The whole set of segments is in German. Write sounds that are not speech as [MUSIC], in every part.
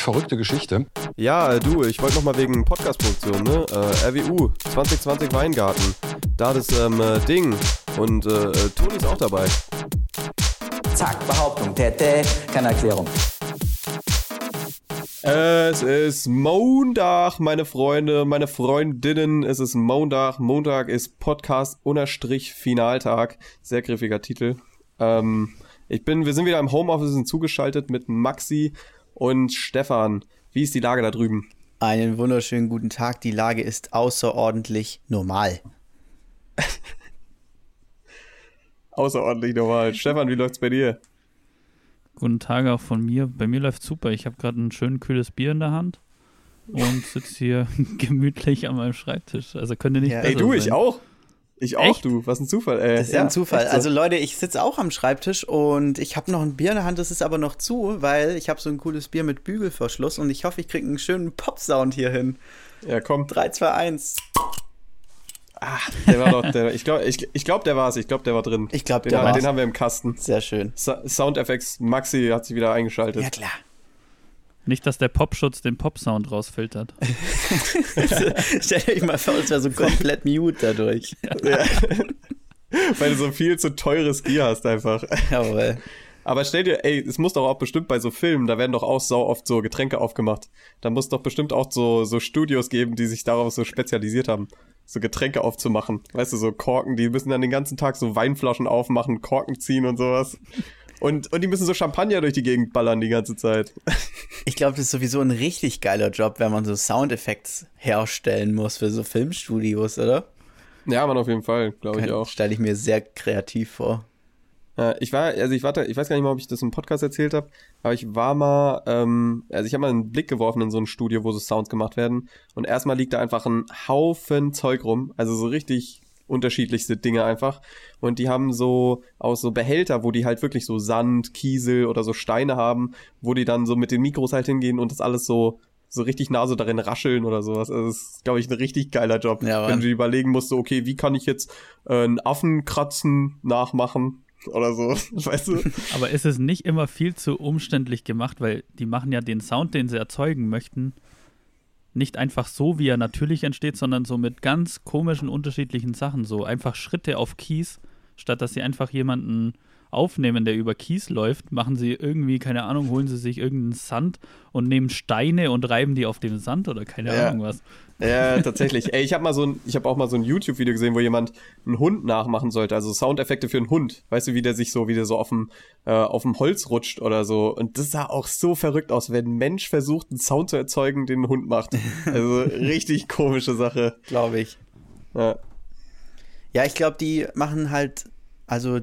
Verrückte Geschichte. Ja, du, ich wollte noch mal wegen Podcast-Produktion, ne? Äh, RWU 2020 Weingarten. Da das ähm, äh, Ding. Und äh, äh, Toni ist auch dabei. Zack, Behauptung, Tete, keine Erklärung. Es ist Montag, meine Freunde, meine Freundinnen. Es ist Montag. Montag ist Podcast-Finaltag. Sehr griffiger Titel. Ähm, ich bin, wir sind wieder im Homeoffice und zugeschaltet mit Maxi und Stefan. Wie ist die Lage da drüben? Einen wunderschönen guten Tag. Die Lage ist außerordentlich normal. [LAUGHS] Außerordentlich normal. Stefan, wie läuft's bei dir? Guten Tag auch von mir. Bei mir läuft super. Ich habe gerade ein schön kühles Bier in der Hand und sitze hier [LAUGHS] gemütlich an meinem Schreibtisch. Also könnte nicht Ja. Ey, besser du, sein. ich auch. Ich auch, Echt? du. Was ein Zufall, ey. Das ist ja, ein Zufall. so. Also Leute, ich sitze auch am Schreibtisch und ich habe noch ein Bier in der Hand, das ist aber noch zu, weil ich habe so ein cooles Bier mit Bügelverschluss und ich hoffe, ich kriege einen schönen Pop-Sound hier hin. ja, komm. 3, 2, 1. Der war doch, der, ich glaube, ich, ich glaub, der war's. Ich glaube, der war drin. Ich glaub, den, der war's. den haben wir im Kasten. Sehr schön. Sa Soundeffects, Maxi hat sich wieder eingeschaltet. Ja, klar. Nicht, dass der Popschutz den Popsound rausfiltert. [LAUGHS] Stell euch mal vor, es wäre so komplett mute dadurch. Ja. Weil du so viel zu teures Gear hast einfach. Jawohl. Aber stell dir, ey, es muss doch auch bestimmt bei so Filmen, da werden doch auch sau oft so Getränke aufgemacht. Da muss doch bestimmt auch so, so Studios geben, die sich darauf so spezialisiert haben, so Getränke aufzumachen. Weißt du, so Korken, die müssen dann den ganzen Tag so Weinflaschen aufmachen, Korken ziehen und sowas. Und, und die müssen so Champagner durch die Gegend ballern die ganze Zeit. [LAUGHS] Ich glaube, das ist sowieso ein richtig geiler Job, wenn man so Soundeffekte herstellen muss für so Filmstudios, oder? Ja, man, auf jeden Fall, glaube ich auch. Stelle ich mir sehr kreativ vor. Ja, ich war, also ich warte, ich weiß gar nicht mal, ob ich das im Podcast erzählt habe, aber ich war mal, ähm, also ich habe mal einen Blick geworfen in so ein Studio, wo so Sounds gemacht werden und erstmal liegt da einfach ein Haufen Zeug rum, also so richtig unterschiedlichste Dinge einfach und die haben so aus so Behälter, wo die halt wirklich so Sand, Kiesel oder so Steine haben, wo die dann so mit den Mikros halt hingehen und das alles so so richtig nah so darin rascheln oder sowas. Also das ist, glaube ich, ein richtig geiler Job. Ja, wenn du überlegen musst, so, okay, wie kann ich jetzt äh, einen Affenkratzen nachmachen [LAUGHS] oder so, [LAUGHS] weißt du? Aber ist es nicht immer viel zu umständlich gemacht, weil die machen ja den Sound, den sie erzeugen möchten, nicht einfach so, wie er natürlich entsteht, sondern so mit ganz komischen, unterschiedlichen Sachen. So einfach Schritte auf Kies, statt dass sie einfach jemanden aufnehmen, der über Kies läuft, machen sie irgendwie, keine Ahnung, holen sie sich irgendeinen Sand und nehmen Steine und reiben die auf den Sand oder keine Ja. Ahnung was. Ja, tatsächlich. Ey, ich habe mal so ein, ich habe auch mal so ein YouTube-Video gesehen, wo jemand einen Hund nachmachen sollte, also Soundeffekte für einen Hund. Weißt du, wie der sich so, wie der so auf dem, äh, auf dem Holz rutscht oder so. Und das sah auch so verrückt aus, wenn ein Mensch versucht, einen Sound zu erzeugen, den ein Hund macht. Also [LAUGHS] richtig komische Sache. Glaube ich. Ja. Ja, ich glaube, die machen halt, also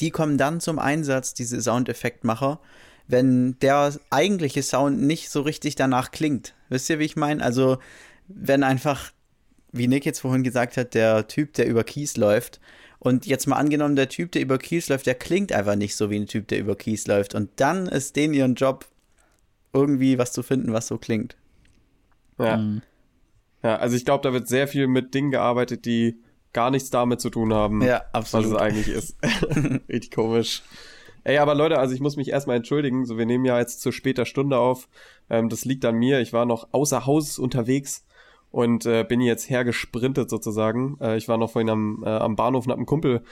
die kommen dann zum Einsatz, diese Soundeffektmacher, wenn der eigentliche Sound nicht so richtig danach klingt. Wisst ihr, wie ich meine? Also, wenn einfach, wie Nick jetzt vorhin gesagt hat, der Typ, der über Kies läuft, und jetzt mal angenommen, der Typ, der über Kies läuft, der klingt einfach nicht so wie ein Typ, der über Kies läuft. Und dann ist denen ihren Job, irgendwie was zu finden, was so klingt. Ja. Mhm. ja, also ich glaube, da wird sehr viel mit Dingen gearbeitet, die gar nichts damit zu tun haben. Ja, was es eigentlich ist. [LAUGHS] Richtig komisch. Ey, aber Leute, also ich muss mich erstmal entschuldigen. So, wir nehmen ja jetzt zu später Stunde auf. Ähm, das liegt an mir. Ich war noch außer Haus unterwegs und äh, bin jetzt hergesprintet sozusagen. Äh, ich war noch vorhin am, äh, am Bahnhof und hab einen Kumpel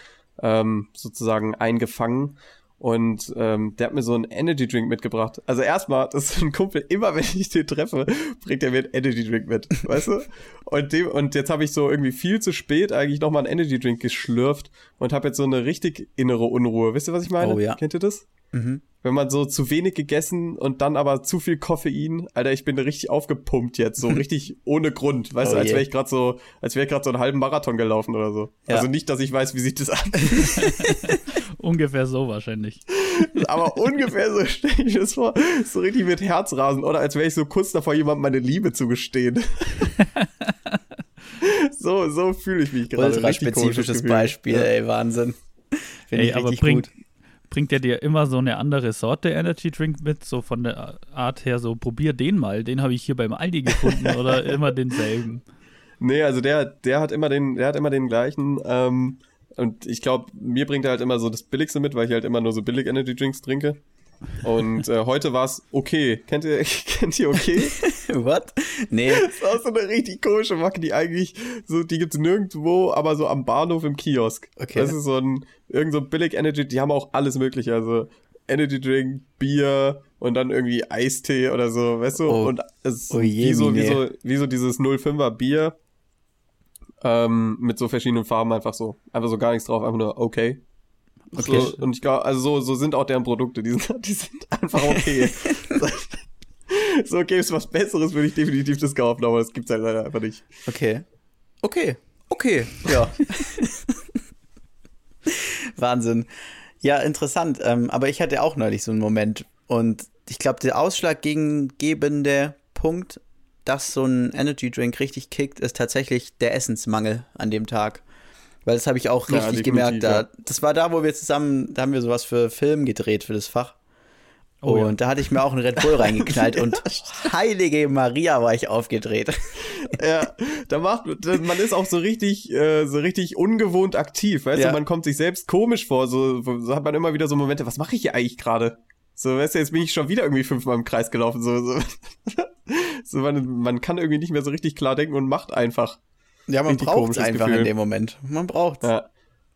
ähm, sozusagen eingefangen. Und ähm, der hat mir so einen Energy Drink mitgebracht. Also erstmal, das ist ein Kumpel, immer wenn ich den treffe, bringt er mir einen Energy Drink mit, [LAUGHS] weißt du? Und, dem, und jetzt habe ich so irgendwie viel zu spät eigentlich nochmal einen Energy Drink geschlürft und habe jetzt so eine richtig innere Unruhe. Wisst ihr, was ich meine? Oh ja. Kennt ihr das? Mhm. Wenn man so zu wenig gegessen und dann aber zu viel Koffein, Alter, ich bin richtig aufgepumpt jetzt, so [LAUGHS] richtig ohne Grund, weißt Oh du, als wäre ich gerade so, als wäre ich gerade so einen halben Marathon gelaufen oder so. Ja. Also nicht, dass ich weiß, wie sich das an, [LAUGHS] Ungefähr so wahrscheinlich. [LAUGHS] aber ungefähr so stelle ich das vor, so richtig mit Herzrasen oder als wäre ich so kurz davor, jemandem meine Liebe zu gestehen. so, so fühle ich mich gerade. Ultra spezifisches. Beispiel, Ja. ey, Wahnsinn. Finde Ey, ich aber richtig bringt, gut. Bringt er dir immer so eine andere Sorte Energy Drink mit, so von der Art her, so probier den mal, den habe ich hier beim Aldi gefunden [LAUGHS] oder immer denselben. Nee, also der, der hat immer den, der hat immer den gleichen. Ähm, und ich glaube, mir bringt er halt immer so das Billigste mit, weil ich halt immer nur so billig Energy Drinks trinke. Und äh, heute war es okay. Kennt ihr, [LAUGHS] kennt ihr okay? [LAUGHS] What? Nee. Das auch so eine richtig komische Macke, die eigentlich so, die gibt's nirgendwo, aber so am Bahnhof im Kiosk. Okay. Das ist so ein, irgend so billig Energy, die haben auch alles mögliche, also Energy Drink, Bier und dann irgendwie Eistee oder so, weißt du? Oh. Und es ist Oh je, wie, so, wie, so, wie so dieses 05er Bier ähm, mit so verschiedenen Farben einfach so. Einfach so gar nichts drauf, einfach nur okay. Okay. So, und ich glaube, also so, so sind auch deren Produkte, die [LAUGHS] sind, die sind einfach okay. [LAUGHS] so gäbe es was Besseres, würde ich definitiv das kaufen, aber das gibt's halt leider einfach nicht. Okay. Okay. Okay. Ja. [LAUGHS] Wahnsinn. Ja, interessant. Ähm, aber ich hatte auch neulich so einen Moment. Und ich glaube, der ausschlaggebende Punkt, dass so ein Energy Drink richtig kickt, ist tatsächlich der Essensmangel an dem Tag. Weil das habe ich auch Ja, richtig gemerkt. Da, ja. Das war da, wo wir zusammen, da haben wir sowas für Film gedreht, für das Fach. Oh ja. und da hatte ich mir auch einen Red Bull [LAUGHS] reingeknallt und heilige Maria war ich aufgedreht. [LAUGHS] Ja, da macht, man ist auch so richtig, äh, so richtig ungewohnt aktiv, weißt Ja. du, man kommt sich selbst komisch vor, so, so hat man immer wieder so Momente, was mache ich hier eigentlich gerade? So, weißt du, jetzt bin ich schon wieder irgendwie fünfmal im Kreis gelaufen, so, so. [LAUGHS] so man, man kann irgendwie nicht mehr so richtig klar denken und macht einfach. Ja, man braucht es einfach Gefühl. in dem Moment. Man braucht es. Ja.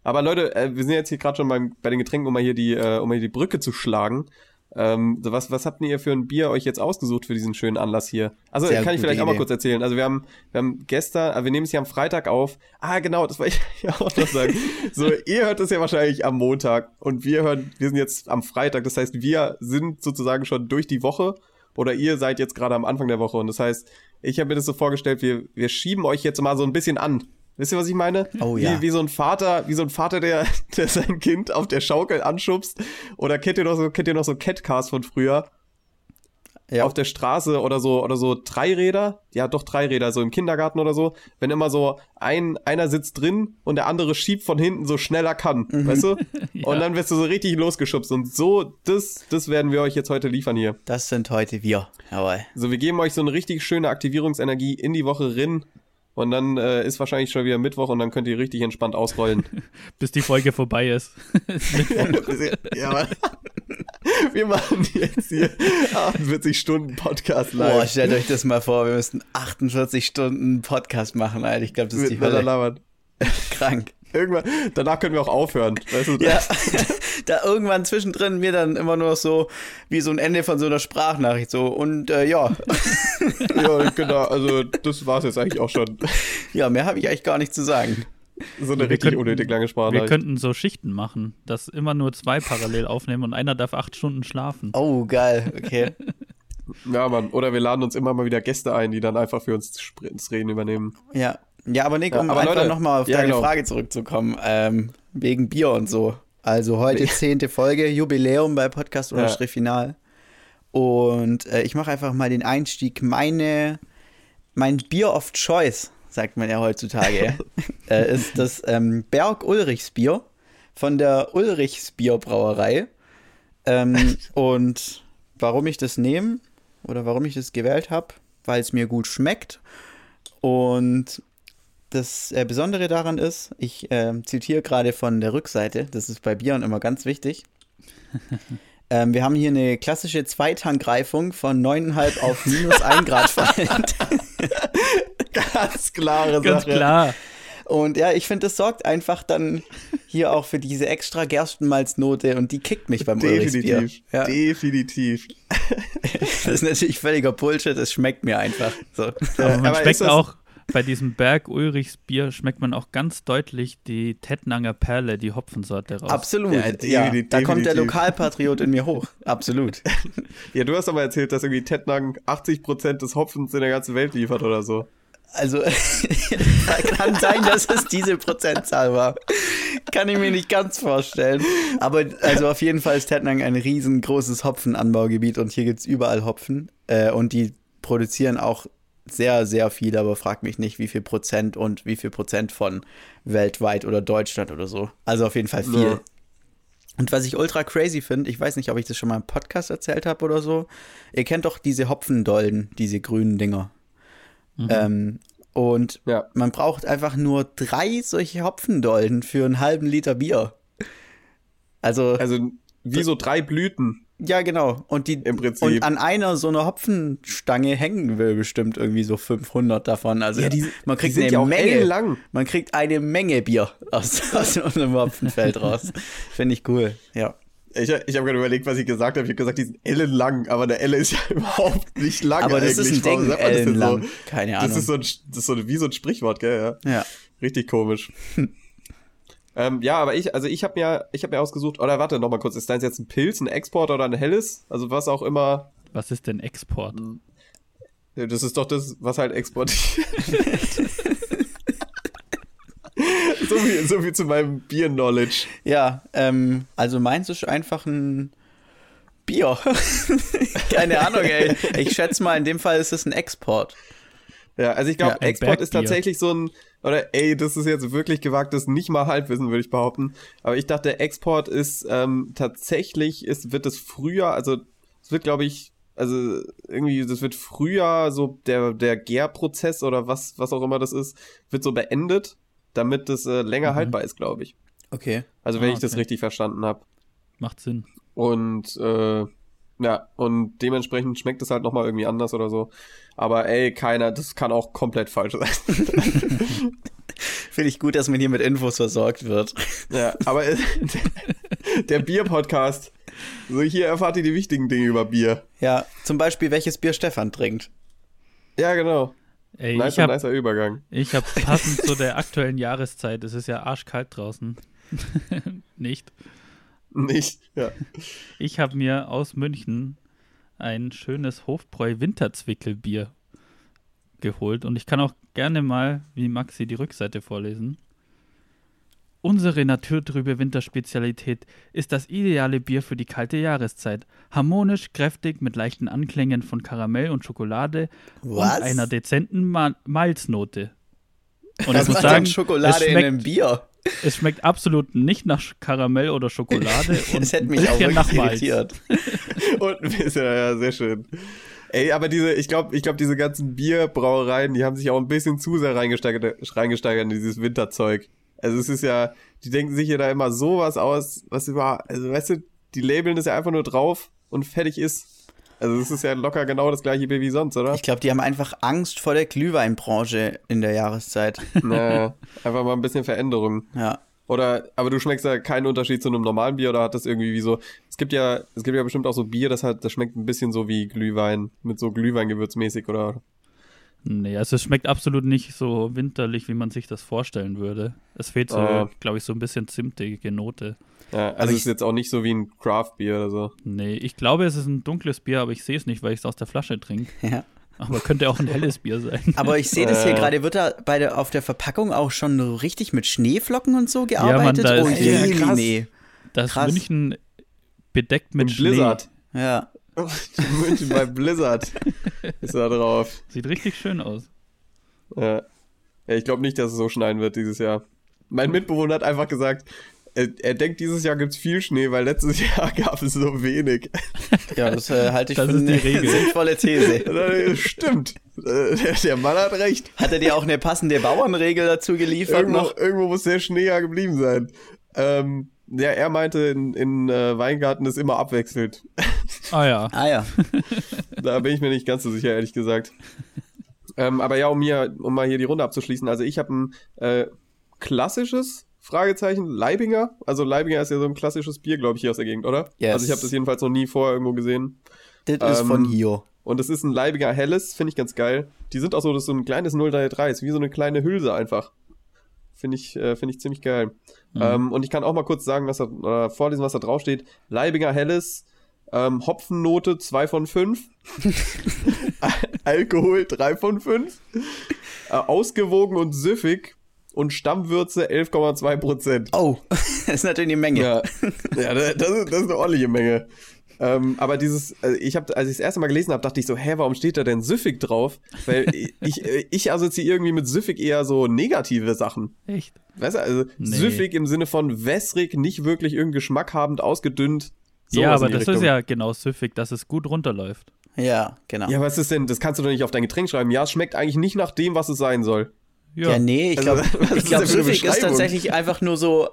Aber Leute, äh, wir sind jetzt hier gerade schon beim, bei den Getränken, um mal hier die, äh, um mal hier die Brücke zu schlagen. Ähm, was, was habt ihr für ein Bier euch jetzt ausgesucht für diesen schönen Anlass hier? Also Sehr kann ich vielleicht auch mal Idee. kurz erzählen. Also wir haben, wir haben gestern, äh, wir nehmen es hier am Freitag auf. Ah, genau, das wollte ich [LAUGHS] ja auch noch sagen. so, ihr hört es ja wahrscheinlich am Montag und wir hören, wir sind jetzt am Freitag. Das heißt, wir sind sozusagen schon durch die Woche oder ihr seid jetzt gerade am Anfang der Woche. Und das heißt, ich habe mir das so vorgestellt, wir, wir schieben euch jetzt mal so ein bisschen an. Wisst ihr, was ich meine? Oh ja. Wie, wie so ein Vater, wie so ein Vater, der, [LAUGHS] der sein Kind auf der Schaukel anschubst. Oder kennt ihr noch so, kennt ihr noch so Catcars von früher? Ja. Auf der Straße oder so, oder so Dreiräder? Ja, doch Dreiräder, so im Kindergarten oder so. Wenn immer so ein, einer sitzt drin und der andere schiebt von hinten so schnell er kann, Mhm. weißt du? [LAUGHS] Ja. Und dann wirst du so richtig losgeschubst. Und so, das, das werden wir euch jetzt heute liefern hier. Das sind heute wir. Jawohl. So, wir geben euch so eine richtig schöne Aktivierungsenergie in die Woche rin. Und dann äh, ist wahrscheinlich schon wieder Mittwoch und dann könnt ihr richtig entspannt ausrollen. [LAUGHS] Bis die Folge vorbei ist. [LAUGHS] ja, aber [LAUGHS] wir machen jetzt hier 48 Stunden Podcast Boah, live. stellt euch das mal vor, wir müssten 48 Stunden Podcast machen, Alter. Ich glaube, das ist die Hölle. labern. Krank. Irgendwann, danach können wir auch aufhören. Weißt du? Ja, [LAUGHS] da irgendwann zwischendrin mir dann immer nur so wie so ein Ende von so einer Sprachnachricht so und äh, ja, [LAUGHS] ja, genau. Also, das war's jetzt eigentlich auch schon. ja, mehr habe ich eigentlich gar nicht zu sagen. So eine Wir richtig könnten- unnötig lange Wir Sprache. könnten so Schichten machen, dass immer nur zwei parallel aufnehmen und einer darf acht Stunden schlafen. Oh, geil, okay. Ja, Mann. Oder wir laden uns immer mal wieder Gäste ein, die dann einfach für uns das Reden übernehmen. Ja. Ja, aber Nick, Ja, um aber einfach nochmal auf ja, deine genau. Frage zurückzukommen, ähm, wegen Bier und so. Also heute zehnte Folge, Jubiläum bei Podcast Ja. Final. Und äh, ich mache einfach mal den Einstieg. Meine, mein Bier of Choice, sagt man ja heutzutage, [LAUGHS] äh, ist das ähm, Berg Ulrichs Bier von der Ulrichs Bierbrauerei. Ähm, [LAUGHS] und warum ich das nehme oder warum ich das gewählt habe, weil es mir gut schmeckt. Und das äh, Besondere daran ist, ich ähm, zitiere gerade von der Rückseite, das ist bei Bieren immer ganz wichtig. [LAUGHS] ähm, wir haben hier eine klassische Zweitankreifung von 9,5 auf minus 1 Grad fallend. [LAUGHS] Ganz klare Ganz Sache. klar. Und ja, ich finde, das sorgt einfach dann hier auch für diese extra Gerstenmalznote und die kickt mich beim. Definitiv. Ja, Definitiv. [LAUGHS] das ist natürlich völliger Bullshit, es schmeckt mir einfach. So. Aber Äh, man aber ist schmeckt das- auch, bei diesem Berg Ulrichs Bier schmeckt man auch ganz deutlich die Tettnanger Perle, die Hopfensorte raus. Absolut. Ja, Ja, da kommt der. Lokalpatriot in mir hoch. Absolut. [LAUGHS] Ja, du hast aber erzählt, dass irgendwie Tettnang 80% des Hopfens in der ganzen Welt liefert oder so. Also, [LAUGHS] kann sein, dass es diese Prozentzahl war. Kann ich mir nicht ganz vorstellen. Aber also auf jeden Fall ist Tettnang ein riesengroßes Hopfenanbaugebiet und hier gibt es überall Hopfen. Äh, und die produzieren auch sehr, sehr viel, aber frag mich nicht, wie viel Prozent und wie viel Prozent von weltweit oder Deutschland oder so. Also auf jeden Fall viel. Ja. Und was ich ultra crazy finde, ich weiß nicht, ob ich das schon mal im Podcast erzählt habe oder so. Ihr kennt doch diese Hopfendolden, diese grünen Dinger. Ähm, und Ja. man braucht einfach nur drei solche Hopfendolden für einen halben Liter Bier. Also, Also wie so drei Blüten. Ja, genau. Und, die, Im Prinzip. und an einer so einer Hopfenstange hängen will bestimmt irgendwie so 500 davon. Also Ja, die- man kriegt eine ja Menge. ellenlang. Man kriegt eine Menge Bier aus, [LAUGHS] aus unserem Hopfenfeld raus. [LAUGHS] Finde ich cool. Ja. Ich, ich habe gerade überlegt, was ich gesagt habe. Ich habe gesagt, die sind ellenlang, aber eine Elle ist ja [LAUGHS] überhaupt nicht lang. Aber das ist eigentlich. ein Ding, sagt man das. So? Keine Das Ahnung. ist, so ein, das ist so wie so ein Sprichwort, gell? Ja. Ja. Richtig komisch. Ähm, ja, aber ich, also ich habe mir, ich habe mir ausgesucht, oder warte, noch mal kurz, ist deins jetzt ein Pilz, ein Export oder ein Helles? Also was auch immer. Was ist denn Export? Das ist doch das, was halt exportiert. [LAUGHS] so, viel, so viel zu meinem Bier-Knowledge. Ja, ähm, also meins ist einfach ein Bier. [LAUGHS] Keine Ahnung, ey. Ich schätze mal, in dem Fall ist es ein Export. Ja, also ich glaube, Ja, Export ist tatsächlich so ein, oder ey, das ist jetzt wirklich gewagtes, nicht mal Halbwissen, würde ich behaupten. Aber ich dachte, Export ist ähm, tatsächlich, ist, wird es früher, also es wird, glaube ich, also irgendwie, das wird früher so der, der Gärprozess oder was, was auch immer das ist, wird so beendet, damit es äh, länger Mhm. haltbar ist, glaube ich. Okay. Also wenn Ah, ich das okay. richtig verstanden habe. Macht Sinn. Und äh, ja, und dementsprechend schmeckt es halt nochmal irgendwie anders oder so. Aber ey, keiner, das kann auch komplett falsch sein. [LAUGHS] Finde ich gut, dass man hier mit Infos versorgt wird. Ja, aber [LAUGHS] der, Bier-Podcast. So, hier erfahrt ihr die wichtigen Dinge über Bier. Ja, zum Beispiel, welches Bier Stefan trinkt. Ja, genau. Ey, Nice, ich habe nicer Übergang. ich hab passend zu der aktuellen Jahreszeit, es ist ja arschkalt draußen. [LAUGHS] Nicht. Nicht, ja. Ich habe mir aus München ein schönes Hofbräu Winterzwickelbier geholt und ich kann auch gerne mal, wie Maxi, die Rückseite vorlesen. Unsere naturtrübe Winterspezialität ist das ideale Bier für die kalte Jahreszeit. Harmonisch, kräftig, mit leichten Anklängen von Karamell und Schokolade Was? und einer dezenten Ma Malznote. Und Was ich muss sagen, Schokolade es in schmeckt, einem Bier? Es schmeckt absolut nicht nach Karamell oder Schokolade [LAUGHS] und Das hätte mich auch wirklich irritiert. [LAUGHS] Und [LAUGHS] ist ja, ja sehr schön. Ey, aber diese, ich glaube, ich glaube, diese ganzen Bierbrauereien, die haben sich auch ein bisschen zu sehr reingesteigert, reingesteigert in dieses Winterzeug. Also es ist ja, die denken sich ja da immer sowas aus, was über, also weißt du, die labeln das ja einfach nur drauf und fertig ist. Also es ist ja locker genau das gleiche Bier wie sonst, oder? Ich glaube, die haben einfach Angst vor der Glühweinbranche in der Jahreszeit. [LAUGHS] naja, [LAUGHS] einfach mal ein bisschen Veränderung. Ja. Oder, aber du schmeckst ja keinen Unterschied zu einem normalen Bier oder hat das irgendwie wie so, es gibt ja, es gibt ja bestimmt auch so Bier, das hat, das schmeckt ein bisschen so wie Glühwein, mit so Glühweingewürzmäßig oder, Nee, also es schmeckt absolut nicht so winterlich, wie man sich das vorstellen würde. Es fehlt so, Ah. glaube ich, so ein bisschen zimtige Note. ja, also, Also es ich- ist jetzt auch nicht so wie ein Craft-Bier oder so. Nee, ich glaube, es ist ein dunkles Bier, aber ich sehe es nicht, weil ich es aus der Flasche trinke. [LAUGHS] ja. Aber könnte auch ein helles Bier sein. [LAUGHS] Aber ich sehe das hier Äh. gerade, wird da bei der, auf der Verpackung auch schon so richtig mit Schneeflocken und so gearbeitet? da oh ist- je, Ja, krass. nee. Das krass. München bedeckt mit Mit Blizzard. Ja. [LAUGHS] München bei Blizzard ist da drauf. Sieht richtig schön aus. Ja. ja ich glaube nicht, dass es so schneien wird dieses Jahr. Mein Mitbewohner hat einfach gesagt, er, er denkt, dieses Jahr gibt's viel Schnee, weil letztes [LAUGHS] Jahr gab es so wenig. Ja, das äh, halte ich Das für ist die eine Regel. sinnvolle These. [LAUGHS] Stimmt. Äh, Der, der Mann hat recht. Hat er dir auch eine passende Bauernregel dazu geliefert Irgendwo, noch? irgendwo muss der Schnee ja geblieben sein. Ähm, ja, er meinte, in, in äh, Weingarten ist immer abwechselnd. Ah ja. [LAUGHS] Ah ja. Da bin ich mir nicht ganz so sicher, ehrlich gesagt. ähm, aber ja, um, hier, um mal hier die Runde abzuschließen. Also ich habe ein äh, klassisches Fragezeichen Leibinger. Also Leibinger ist ja so ein klassisches Bier, glaube ich, hier aus der Gegend, oder? Yes. Also ich habe das jedenfalls noch nie vorher irgendwo gesehen. Das ist Ähm, von hier. Und es ist ein Leibinger Helles, finde ich ganz geil. Die sind auch so, das ist so ein kleines 033, ist wie so eine kleine Hülse einfach. Finde ich, äh, finde ich ziemlich geil. Ähm, und ich kann auch mal kurz sagen, was da, oder vorlesen, was da draufsteht. Leibinger Helles, ähm, Hopfennote 2 von 5. [LAUGHS] Alkohol 3 von 5. Äh, ausgewogen und süffig. Und Stammwürze 11,2 Prozent. Oh, [LAUGHS] das ist natürlich eine Menge. Ja, [LAUGHS] ja das, das, ist, das ist eine ordentliche Menge. Ähm, aber dieses, also ich habe, als ich das erste Mal gelesen habe, dachte ich so, hä, warum steht da denn süffig drauf? Weil [LAUGHS] ich, ich assoziiere irgendwie mit süffig eher so negative Sachen. Echt? Weißt du, also Nee. süffig im Sinne von wässrig, nicht wirklich irgendeinen Geschmack habend, ausgedünnt. ja, aber das Richtung. ist ja genau süffig, dass es gut runterläuft. Ja, genau. Ja, was ist denn, das kannst du doch nicht auf dein Getränk schreiben. Ja, es schmeckt eigentlich nicht nach dem, was es sein soll. Ja, nee, ich Also, glaube, [LAUGHS] ist glaub, süffig ist tatsächlich einfach nur so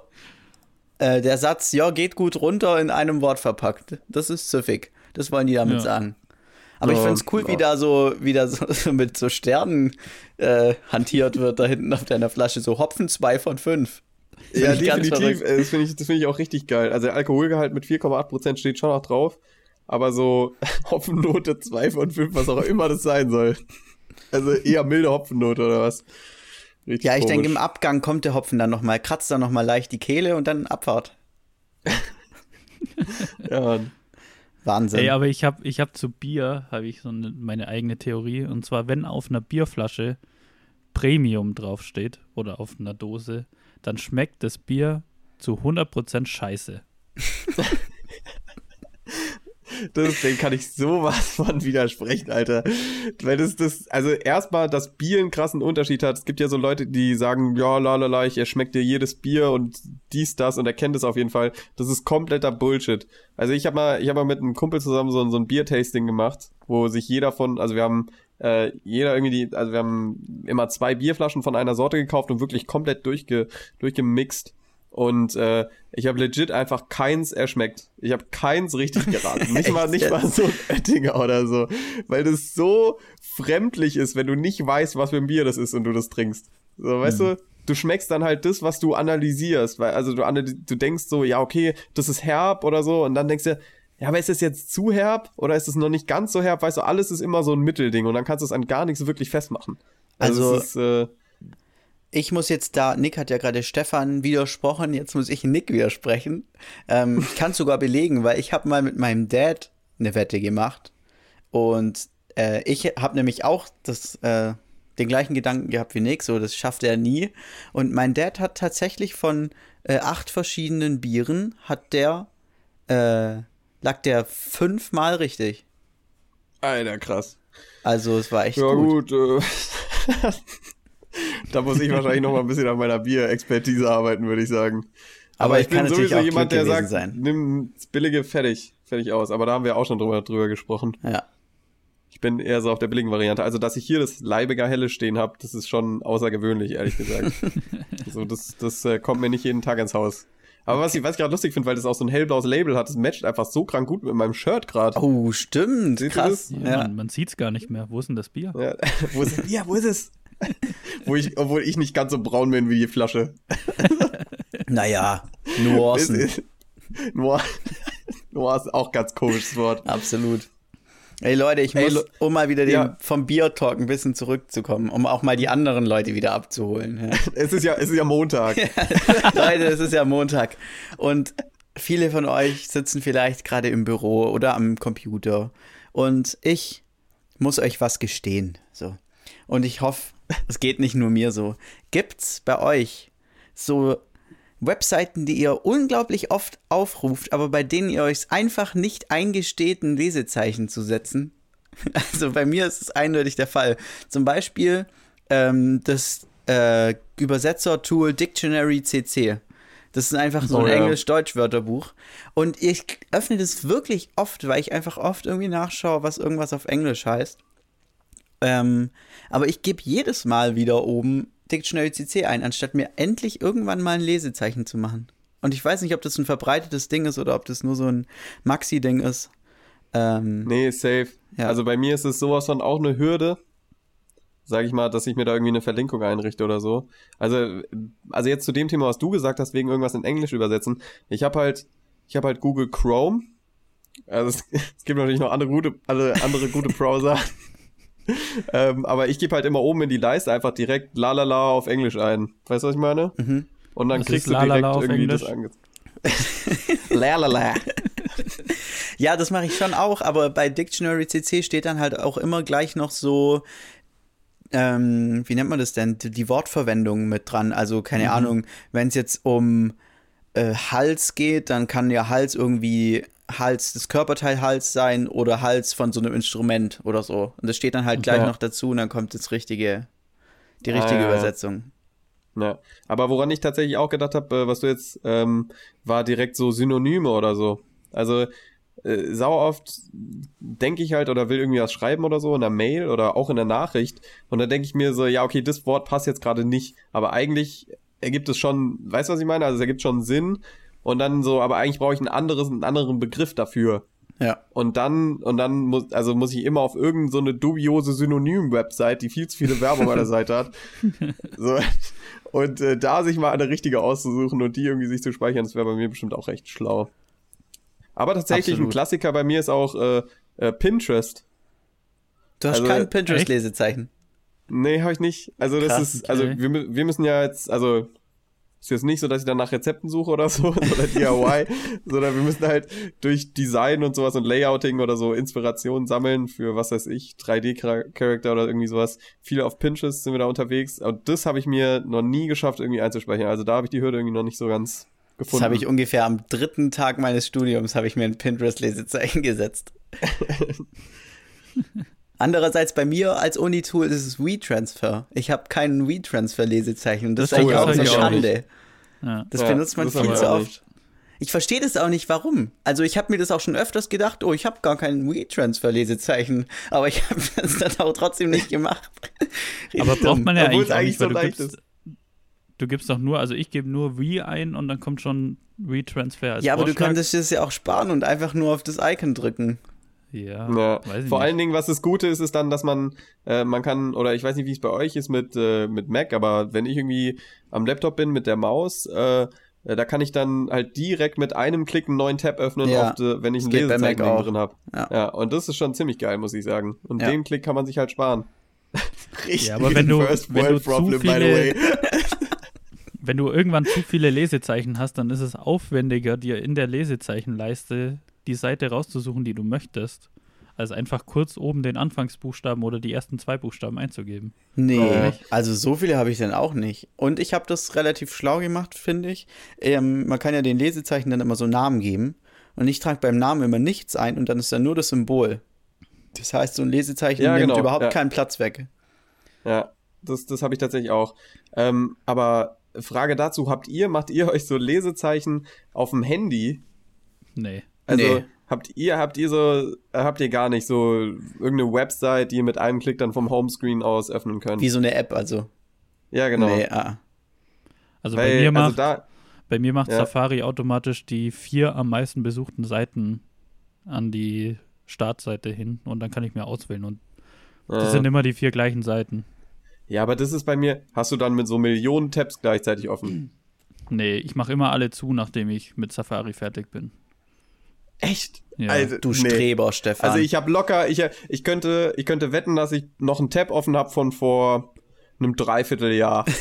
äh, der Satz, ja, geht gut runter, in einem Wort verpackt. Das ist süffig. Das wollen die damit Ja. sagen. Aber ich Ja, finde es cool, wie ja. da so, wie da so, [LAUGHS] so mit so Sternen äh, hantiert wird, da hinten auf deiner Flasche. So Hopfen 2 von 5. Ja, ich definitiv. Äh, Das finde ich, das finde ich auch richtig geil. Also der Alkoholgehalt mit 4,8% steht schon noch drauf. Aber so [LAUGHS] Hopfennote 2 von 5, was auch immer das sein soll. Also eher milde Hopfennote oder was? Richtig Ja, ich denke, im. Abgang kommt der Hopfen dann nochmal, kratzt dann nochmal leicht die Kehle und dann Abfahrt. [LAUGHS] Ja, Mann. Wahnsinn. Ey, aber ich habe ich hab zu Bier, habe ich so eine, meine eigene Theorie. Und zwar, wenn auf einer Bierflasche Premium draufsteht oder auf einer Dose, dann schmeckt das Bier zu 100% scheiße. [LAUGHS] Das, dem kann ich sowas [LAUGHS] von widersprechen, Alter. Weil das, das, also erstmal, dass Bier einen krassen Unterschied hat. Es gibt ja so Leute, die sagen, ja, la, la, la, ich erschmeckt dir jedes Bier und dies, das und erkennt es auf jeden Fall. Das ist kompletter Bullshit. Also ich habe mal, ich habe mal mit einem Kumpel zusammen so, ein- so ein Bier-Tasting gemacht, wo sich jeder von, also wir haben äh, jeder irgendwie die, also wir haben immer zwei Bierflaschen von einer Sorte gekauft und wirklich komplett durchge, durchgemixt. Und äh, ich habe legit einfach keins erschmeckt. Ich habe keins richtig geraten. Nicht [LAUGHS] mal, nicht mal so ein Oettinger oder so. Weil das so fremdlich ist, wenn du nicht weißt, was für ein Bier das ist und du das trinkst. So, weißt du, du schmeckst dann halt das, was du analysierst. Weil, also du, du denkst so, ja, okay, das ist herb oder so. Und dann denkst du, ja, aber ist es jetzt zu herb oder ist es noch nicht ganz so herb? Weißt du, alles ist immer so ein Mittelding und dann kannst du es an gar nichts wirklich festmachen. Also- es ist, äh, Ich muss jetzt da, Nick hat ja gerade Stefan widersprochen, jetzt muss ich Nick widersprechen. Ähm, ich kann sogar belegen, weil ich habe mal mit meinem Dad eine Wette gemacht und äh, ich habe nämlich auch das, äh, den gleichen Gedanken gehabt wie Nick, so das schafft er nie. Und mein Dad hat tatsächlich von äh, acht verschiedenen Bieren, hat der, äh, lag der fünfmal richtig. Alter, krass. Also es war echt Ja, gut. gut. [LAUGHS] da muss ich wahrscheinlich noch mal ein bisschen an meiner Bier-Expertise arbeiten, würde ich sagen. Aber Aber, es ich bin sowieso auch jemand, der sagt, sein. nimm das billige fertig, fertig aus. Aber da haben wir auch schon drüber, drüber gesprochen. Ja. Ich bin eher so auf der billigen Variante. Also, dass ich hier das Leibiger Helle stehen habe, das ist schon außergewöhnlich, ehrlich gesagt. [LAUGHS] so, das das äh, kommt mir nicht jeden Tag ins Haus. Aber was ich, was ich gerade lustig finde, weil das auch so ein hellblaues Label hat, das matcht einfach so krank gut mit meinem Shirt gerade. Oh, stimmt. Seht Krass. das? Ja, Ja. Man, man sieht es gar nicht mehr. Wo ist denn das Bier? Ja, [LAUGHS] wo ist es? Ja, wo ist es? [LAUGHS] wo ich, obwohl ich nicht ganz so braun bin wie die Flasche. [LAUGHS] Naja, Nuancen. Noir [LAUGHS] ist auch ganz komisches Wort. Absolut. Ey Leute, ich muss, um mal wieder den, Ja. vom Bier-Talk ein bisschen zurückzukommen, um auch mal die anderen Leute wieder abzuholen. Ja. Es ist ja, es ist ja Montag. Leute, es ist ja Montag. Und viele von euch sitzen vielleicht gerade im Büro oder am Computer. Und ich muss euch was gestehen. So. Und ich hoffe, es geht nicht nur mir so. Gibt's bei euch so Webseiten, die ihr unglaublich oft aufruft, aber bei denen ihr euch einfach nicht eingesteht, ein Lesezeichen zu setzen? [LAUGHS] Also bei mir ist es eindeutig der Fall. Zum Beispiel ähm, das äh, Übersetzer-Tool Dictionary CC. Das ist einfach so Oh, ein ja. Englisch-Deutsch-Wörterbuch. Und ich öffne das wirklich oft, weil ich einfach oft irgendwie nachschaue, was irgendwas auf Englisch heißt. Ähm, aber ich gebe jedes Mal wieder oben Dictionary CC ein, anstatt mir endlich irgendwann mal ein Lesezeichen zu machen. Und ich weiß nicht, ob das ein verbreitetes Ding ist oder ob das nur so ein Maxi-Ding ist. Ähm, Nee, safe. Ja. Also bei mir ist es sowas von auch eine Hürde, sage ich mal, dass ich mir da irgendwie eine Verlinkung einrichte oder so. Also, also jetzt zu dem Thema, was du gesagt hast, wegen irgendwas in Englisch übersetzen. Ich habe halt, ich habe halt Google Chrome. Also es, [LAUGHS] es gibt natürlich noch andere gute, alle andere gute Browser. [LAUGHS] ähm, aber ich gebe halt immer oben in die Leiste einfach direkt lalala auf Englisch ein. Weißt du, was ich meine? Mhm. Und dann Was kriegst du direkt auf irgendwie das Englisch? angezeigt. lalala. [LAUGHS] [LAUGHS] Ja, das mache ich schon auch, aber bei Dictionary CC steht dann halt auch immer gleich noch so, ähm, wie nennt man das denn, die Wortverwendung mit dran. Also keine Ahnung, wenn es jetzt um äh, Hals geht, dann kann ja Hals irgendwie Hals, das Körperteil Hals sein oder Hals von so einem Instrument oder so. Und das steht dann halt gleich Ja. noch dazu und dann kommt das richtige, die Ah, richtige ja, ja. Übersetzung. Ja, aber woran ich tatsächlich auch gedacht habe, äh, was du jetzt, ähm, war direkt so Synonyme oder so. Also äh, sau oft denke ich halt oder will irgendwie was schreiben oder so in der Mail oder auch in der Nachricht und dann denke ich mir so, ja okay, das Wort passt jetzt gerade nicht, aber eigentlich ergibt es schon, weißt du was ich meine? Also es ergibt schon Sinn und dann so, aber eigentlich brauche ich ein anderes, einen anderen Begriff dafür. Ja. Und dann, und dann muss, also muss ich immer auf irgendeine so eine dubiose Synonym-Website, die viel zu viele Werbung an der Seite hat. [LAUGHS] So, und äh, da sich mal eine richtige auszusuchen und die irgendwie sich zu speichern, das wäre bei mir bestimmt auch recht schlau. Aber tatsächlich Absolut. ein Klassiker bei mir ist auch äh, äh, Pinterest. Du hast Also, kein? Pinterest-Lesezeichen. Nee, habe ich nicht. Also das Krass, ist, also okay. wir, mü- wir müssen ja jetzt, also ist jetzt nicht so, dass ich dann nach Rezepten suche oder so, [LAUGHS] oder DIY, sondern wir müssen halt durch Design und sowas und Layouting oder so Inspiration sammeln für, was weiß ich, 3D-Charakter oder irgendwie sowas. Viele auf Pinterest sind wir da unterwegs. Und das habe ich mir noch nie geschafft, irgendwie einzuspeichern. Also da habe ich die Hürde irgendwie noch nicht so ganz gefunden. Das habe ich ungefähr am dritten Tag meines Studiums habe ich mir ein Pinterest-Lesezeichen [LAUGHS] gesetzt. [LAUGHS] Andererseits bei mir als Uni-Tool ist es WeTransfer. Ich habe keinen WeTransfer-Lesezeichen. und Das, Das ist eigentlich auch eine Schande. Ja. Das Ja, benutzt man das viel zu oft. nicht. Ich verstehe das auch nicht, warum. Also ich habe mir das auch schon öfters gedacht, oh, ich habe gar kein WeTransfer-Lesezeichen, aber ich habe [LAUGHS] das dann auch trotzdem nicht gemacht. [LAUGHS] Aber braucht man ja Obwohl es eigentlich, eigentlich auch nicht, weil so du leicht gibst, du gibst doch nur, also ich gebe nur Re ein und dann kommt schon Retransfer als Ja, aber du Vorschlag. könntest es ja auch sparen und einfach nur auf das Icon drücken. Ja, Ja, weiß ich vor nicht. allen Dingen, was das Gute ist, ist dann, dass man, äh, man kann, oder ich weiß nicht, wie es bei euch ist mit, äh, mit Mac, aber wenn ich irgendwie am Laptop bin mit der Maus, äh, äh, da kann ich dann halt direkt mit einem Klick einen neuen Tab öffnen, Ja, de, wenn ich ein Lesezeichen drin habe. Ja. Ja. und das ist schon ziemlich geil, muss ich sagen. Und Ja. den Klick kann man sich halt sparen. [LAUGHS] Richtig Ja, aber wenn du- First wenn du World zu Problem, by the viele- way. [LAUGHS] Wenn du irgendwann zu viele Lesezeichen hast, dann ist es aufwendiger, dir in der Lesezeichenleiste die Seite rauszusuchen, die du möchtest, als einfach kurz oben den Anfangsbuchstaben oder die ersten zwei Buchstaben einzugeben. Nee, Ja. also so viele habe ich dann auch nicht. Und ich habe das relativ schlau gemacht, finde ich. Ähm, man kann ja den Lesezeichen dann immer so Namen geben. Und ich trage beim Namen immer nichts ein und dann ist dann nur das Symbol. Das heißt, so ein Lesezeichen Ja, nimmt genau, überhaupt ja. keinen Platz weg. Ja, das, das habe ich tatsächlich auch. Ähm, aber Frage dazu, habt ihr, macht ihr euch so Lesezeichen auf dem Handy? Nee. Also Nee. habt ihr, habt ihr so, habt ihr gar nicht so irgendeine Website, die ihr mit einem Klick dann vom Homescreen aus öffnen könnt? Wie so eine App, also. ja, genau. Nee, ah. Also Weil, bei mir macht, also da, bei mir macht Ja. Safari automatisch die vier am meisten besuchten Seiten an die Startseite hin und dann kann ich mir auswählen und das äh, sind immer die vier gleichen Seiten. ja, aber das ist bei mir, hast du dann mit so Millionen Tabs gleichzeitig offen? Nee, ich mache immer alle zu, nachdem ich mit Safari fertig bin. Echt? Ja. Also, Du nee. Streber, Stefan. Also ich habe locker, ich, ich könnte, ich könnte wetten, dass ich noch einen Tab offen habe von vor einem Dreivierteljahr. [LAUGHS]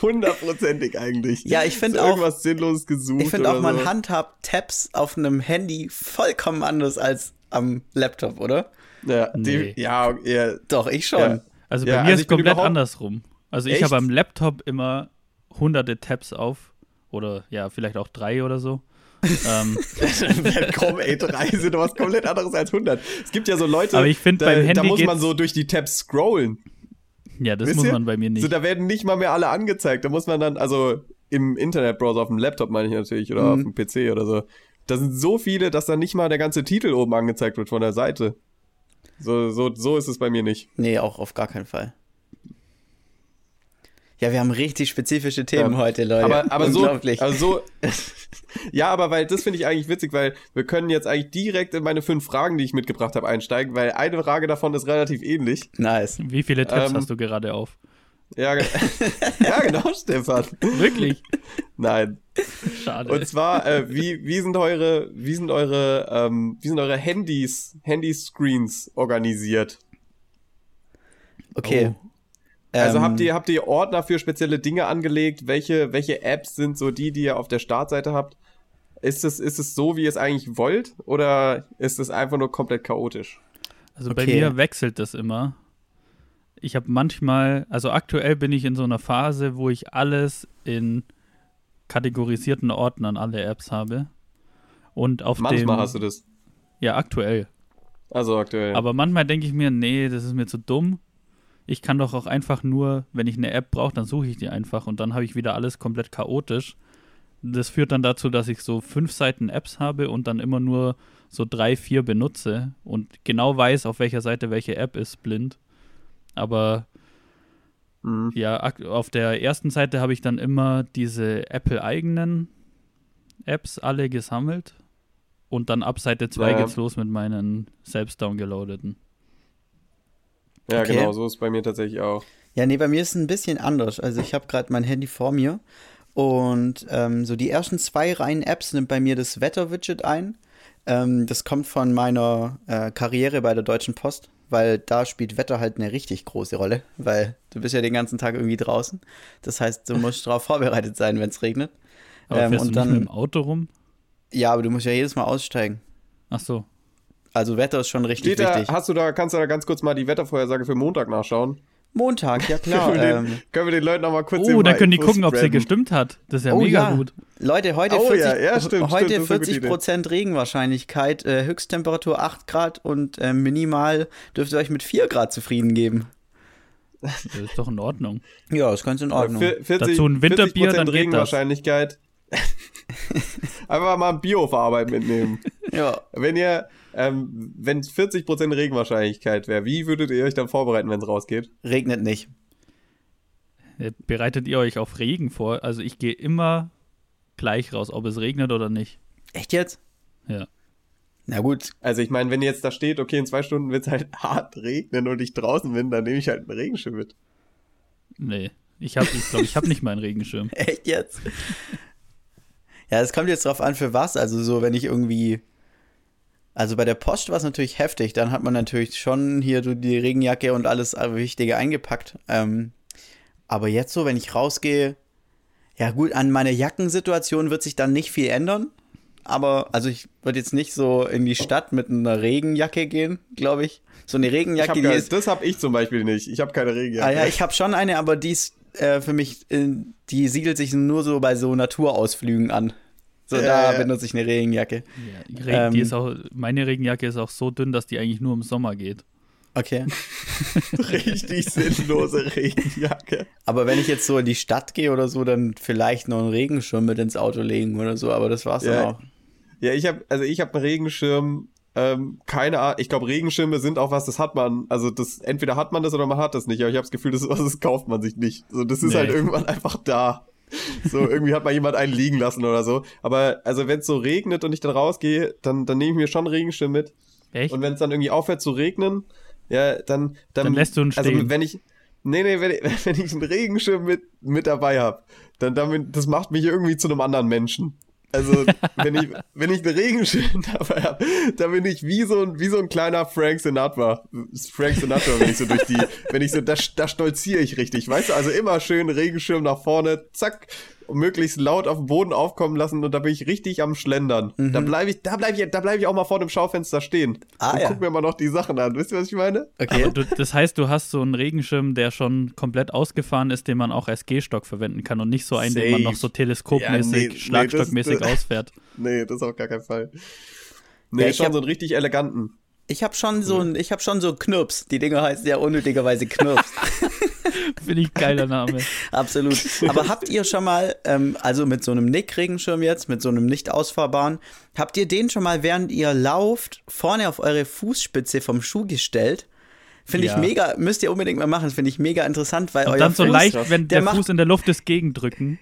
Hundertprozentig eigentlich. Ja, ich find so auch- irgendwas sinnloses gesucht. ich finde auch, oder man so. handhabt Tabs auf einem Handy vollkommen anders als am Laptop, oder? Ja, Nee. die, ja, ja, Doch, ich schon. Ja. Also bei Ja, mir also ist ich bin komplett andersrum. Also ich habe am Laptop immer hunderte Tabs auf oder ja, vielleicht auch drei oder so. Ähm, [LAUGHS] komm, ey, drei sind doch was komplett anderes als 100. Es gibt ja so Leute, Aber ich find, da, beim Handy da muss man so durch die Tabs scrollen. ja, das Wisst muss ihr? man bei mir nicht. So, da werden nicht mal mehr alle angezeigt. Da muss man dann, also im Internetbrowser, auf dem Laptop meine ich natürlich, oder Mhm. auf dem PC oder so. Da sind so viele, dass dann nicht mal der ganze Titel oben angezeigt wird von der Seite. So, so, so ist es bei mir nicht. Nee, auch auf gar keinen Fall. Ja, wir haben richtig spezifische Themen Ja. heute, Leute. Aber, aber so, Unglaublich. also so, [LAUGHS] ja, aber weil das finde ich eigentlich witzig, weil wir können jetzt eigentlich direkt in meine fünf Fragen, die ich mitgebracht habe, einsteigen, weil eine Frage davon ist relativ ähnlich. nice. Wie viele Tabs Ähm, hast du gerade auf? Ja, [LAUGHS] ja genau, [LAUGHS] Stefan. Wirklich? Nein. Schade. Und zwar, äh, wie, wie sind eure, wie sind eure, ähm, wie sind eure Handys, Handyscreens organisiert? Okay. Also Ähm, habt ihr, habt ihr Ordner für spezielle Dinge angelegt? Welche, welche Apps sind so die, die ihr auf der Startseite habt? Ist es, ist es so, wie ihr es eigentlich wollt? Oder ist es einfach nur komplett chaotisch? Also bei Okay. mir wechselt das immer. Ich habe manchmal, also aktuell bin ich in so einer Phase, wo ich alles in kategorisierten Ordnern, alle Apps habe. Und auf Manchmal dem, hast du das. ja aktuell. Also aktuell. Aber manchmal denke ich mir, nee, das ist mir zu dumm. Ich kann doch auch einfach nur, wenn ich eine App brauche, dann suche ich die einfach und dann habe ich wieder alles komplett chaotisch. Das führt dann dazu, dass ich so fünf Seiten Apps habe und dann immer nur so drei, vier benutze und genau weiß, auf welcher Seite welche App ist, blind. Aber Mhm. Ja, auf der ersten Seite habe ich dann immer diese Apple-eigenen Apps alle gesammelt. Und dann ab Seite 2 Ja. geht's los mit meinen selbst downgeloadeten. Ja, Okay. genau, so ist bei mir tatsächlich auch. Ja, nee, bei mir ist es ein bisschen anders. Also ich habe gerade mein Handy vor mir und ähm, so die ersten zwei Reihen Apps nimmt bei mir das Wetter-Widget ein. Ähm, das kommt von meiner äh, Karriere bei der Deutschen Post, weil da spielt Wetter halt eine richtig große Rolle, weil du bist ja den ganzen Tag irgendwie draußen. Das heißt, du musst darauf [LAUGHS] vorbereitet sein, wenn es regnet. Aber Ähm, fährst und du nicht mit dann, dem Auto rum? ja, aber du musst ja jedes Mal aussteigen. Ach so. Also Wetter ist schon richtig da, wichtig. hast du da, kannst du da ganz kurz mal die Wettervorhersage für Montag nachschauen? Montag, ja [LAUGHS] klar. können, wir ähm, den, können wir den Leuten noch mal kurz Oh, dann können die gucken, ob sie gestimmt hat. Das ist ja Oh mega ja. gut. Leute, heute Oh 40, ja, ja, stimmt, heute stimmt, das ist eine gute 40 Idee. Prozent Regenwahrscheinlichkeit, äh, Höchsttemperatur 8 Grad und äh, minimal dürft ihr euch mit 4 Grad zufrieden geben. Das ist doch in Ordnung. Ja, ist ganz in Ordnung. Vier- 40, Dazu ein Winterbier, 40% dann geht das. Regenwahrscheinlichkeit. [LAUGHS] Einfach mal ein Arbeit mitnehmen. Ja, Wenn ihr, ähm, wenn 40% Regenwahrscheinlichkeit wäre, wie würdet ihr euch dann vorbereiten, wenn es rausgeht? regnet nicht. Äh, Bereitet ihr euch auf Regen vor? Also ich gehe immer gleich raus, ob es regnet oder nicht. Echt jetzt? Ja. Na gut, Also ich meine, wenn jetzt da steht, okay, in zwei Stunden wird es halt [LAUGHS] hart regnen und ich draußen bin, dann nehme ich halt einen Regenschirm mit. Nee. Ich habe, ich glaube, ich habe nicht meinen Regenschirm. [LAUGHS] echt jetzt? ja, es kommt jetzt drauf an, für was. Also so, wenn ich irgendwie. Also bei der Post war es natürlich heftig. Dann hat man natürlich schon hier die Regenjacke und alles Wichtige eingepackt. Ähm, aber jetzt so, wenn ich rausgehe, ja gut, an meiner Jackensituation wird sich dann nicht viel ändern. Aber, also ich würde jetzt nicht so in die Stadt mit einer Regenjacke gehen, glaube ich. So eine Regenjacke, die ist. das habe ich zum Beispiel nicht. Ich habe keine Regenjacke. Ah ja, ich habe schon eine, aber die ist äh, für mich, äh, die siedelt sich nur so bei so Naturausflügen an. So, Ja, da ja. benutze ich eine Regenjacke. Ja, die Regen, die Ähm. ist auch, meine Regenjacke ist auch so dünn, dass die eigentlich nur im Sommer geht. Okay. [LAUGHS] Richtig sinnlose Regenjacke. Aber wenn ich jetzt so in die Stadt gehe oder so, dann vielleicht noch einen Regenschirm mit ins Auto legen oder so, aber das war's Ja. dann auch. Ja, ich habe, also ich habe einen Regenschirm. Ähm, keine Ahnung. Ich glaube, Regenschirme sind auch was, das hat man. Also das, entweder hat man das oder man hat das nicht. Aber ich habe das Gefühl, das ist was, [LAUGHS] das kauft man sich nicht. So, das ist Nee. halt irgendwann einfach da. So, irgendwie hat mal jemand einen liegen lassen oder so. Aber also wenn es so regnet und ich dann rausgehe, dann, dann nehme ich mir schon einen Regenschirm mit. Echt? Und wenn es dann irgendwie aufhört zu regnen, ja, dann, dann, Dann lässt du ihn Also stehen. wenn ich, nee, nee, wenn ich, [LAUGHS] wenn ich einen Regenschirm mit, mit dabei habe, dann damit, das macht mich irgendwie zu einem anderen Menschen. Also [LAUGHS] wenn ich, wenn ich einen Regenschirm dabei habe, dann bin ich wie so ein, wie so ein kleiner Frank Sinatra. Frank Sinatra, wenn ich so durch die, wenn ich so, da, da stolziere ich richtig, weißt du? Also immer schön Regenschirm nach vorne, zack, möglichst laut auf den Boden aufkommen lassen und da bin ich richtig am Schlendern. Da bleibe ich, da bleibe ich, da bleibe ich auch mal vor dem Schaufenster stehen. Ah, und ja. guck mir mal noch die Sachen an. Wisst ihr, was ich meine? Okay. Du, das heißt, du hast so einen Regenschirm, der schon komplett ausgefahren ist, den man auch als Gehstock verwenden kann und nicht so einen, den man Safe. noch so teleskopmäßig, Ja, nee, nee, schlagstockmäßig das- ausfährt. [LAUGHS] Nee, das auf gar keinen Fall. Nee, Ja, ich schon hab- so einen richtig eleganten. Ich habe schon so ein, ich habe schon so Knirps. Die Dinger heißen ja unnötigerweise Knirps. [LAUGHS] [LAUGHS] [LAUGHS] Finde ich geiler Name. Absolut. Aber habt ihr schon mal, ähm, also mit so einem Nick-Regenschirm jetzt, mit so einem nicht ausfahrbaren, habt ihr den schon mal, während ihr lauft, vorne auf eure Fußspitze vom Schuh gestellt? Finde Ja. ich mega, müsst ihr unbedingt mal machen, das finde ich mega interessant, weil Und euer dann so Fuß, leicht, wenn der der, macht- Fuß in der Luft ist, gegendrücken.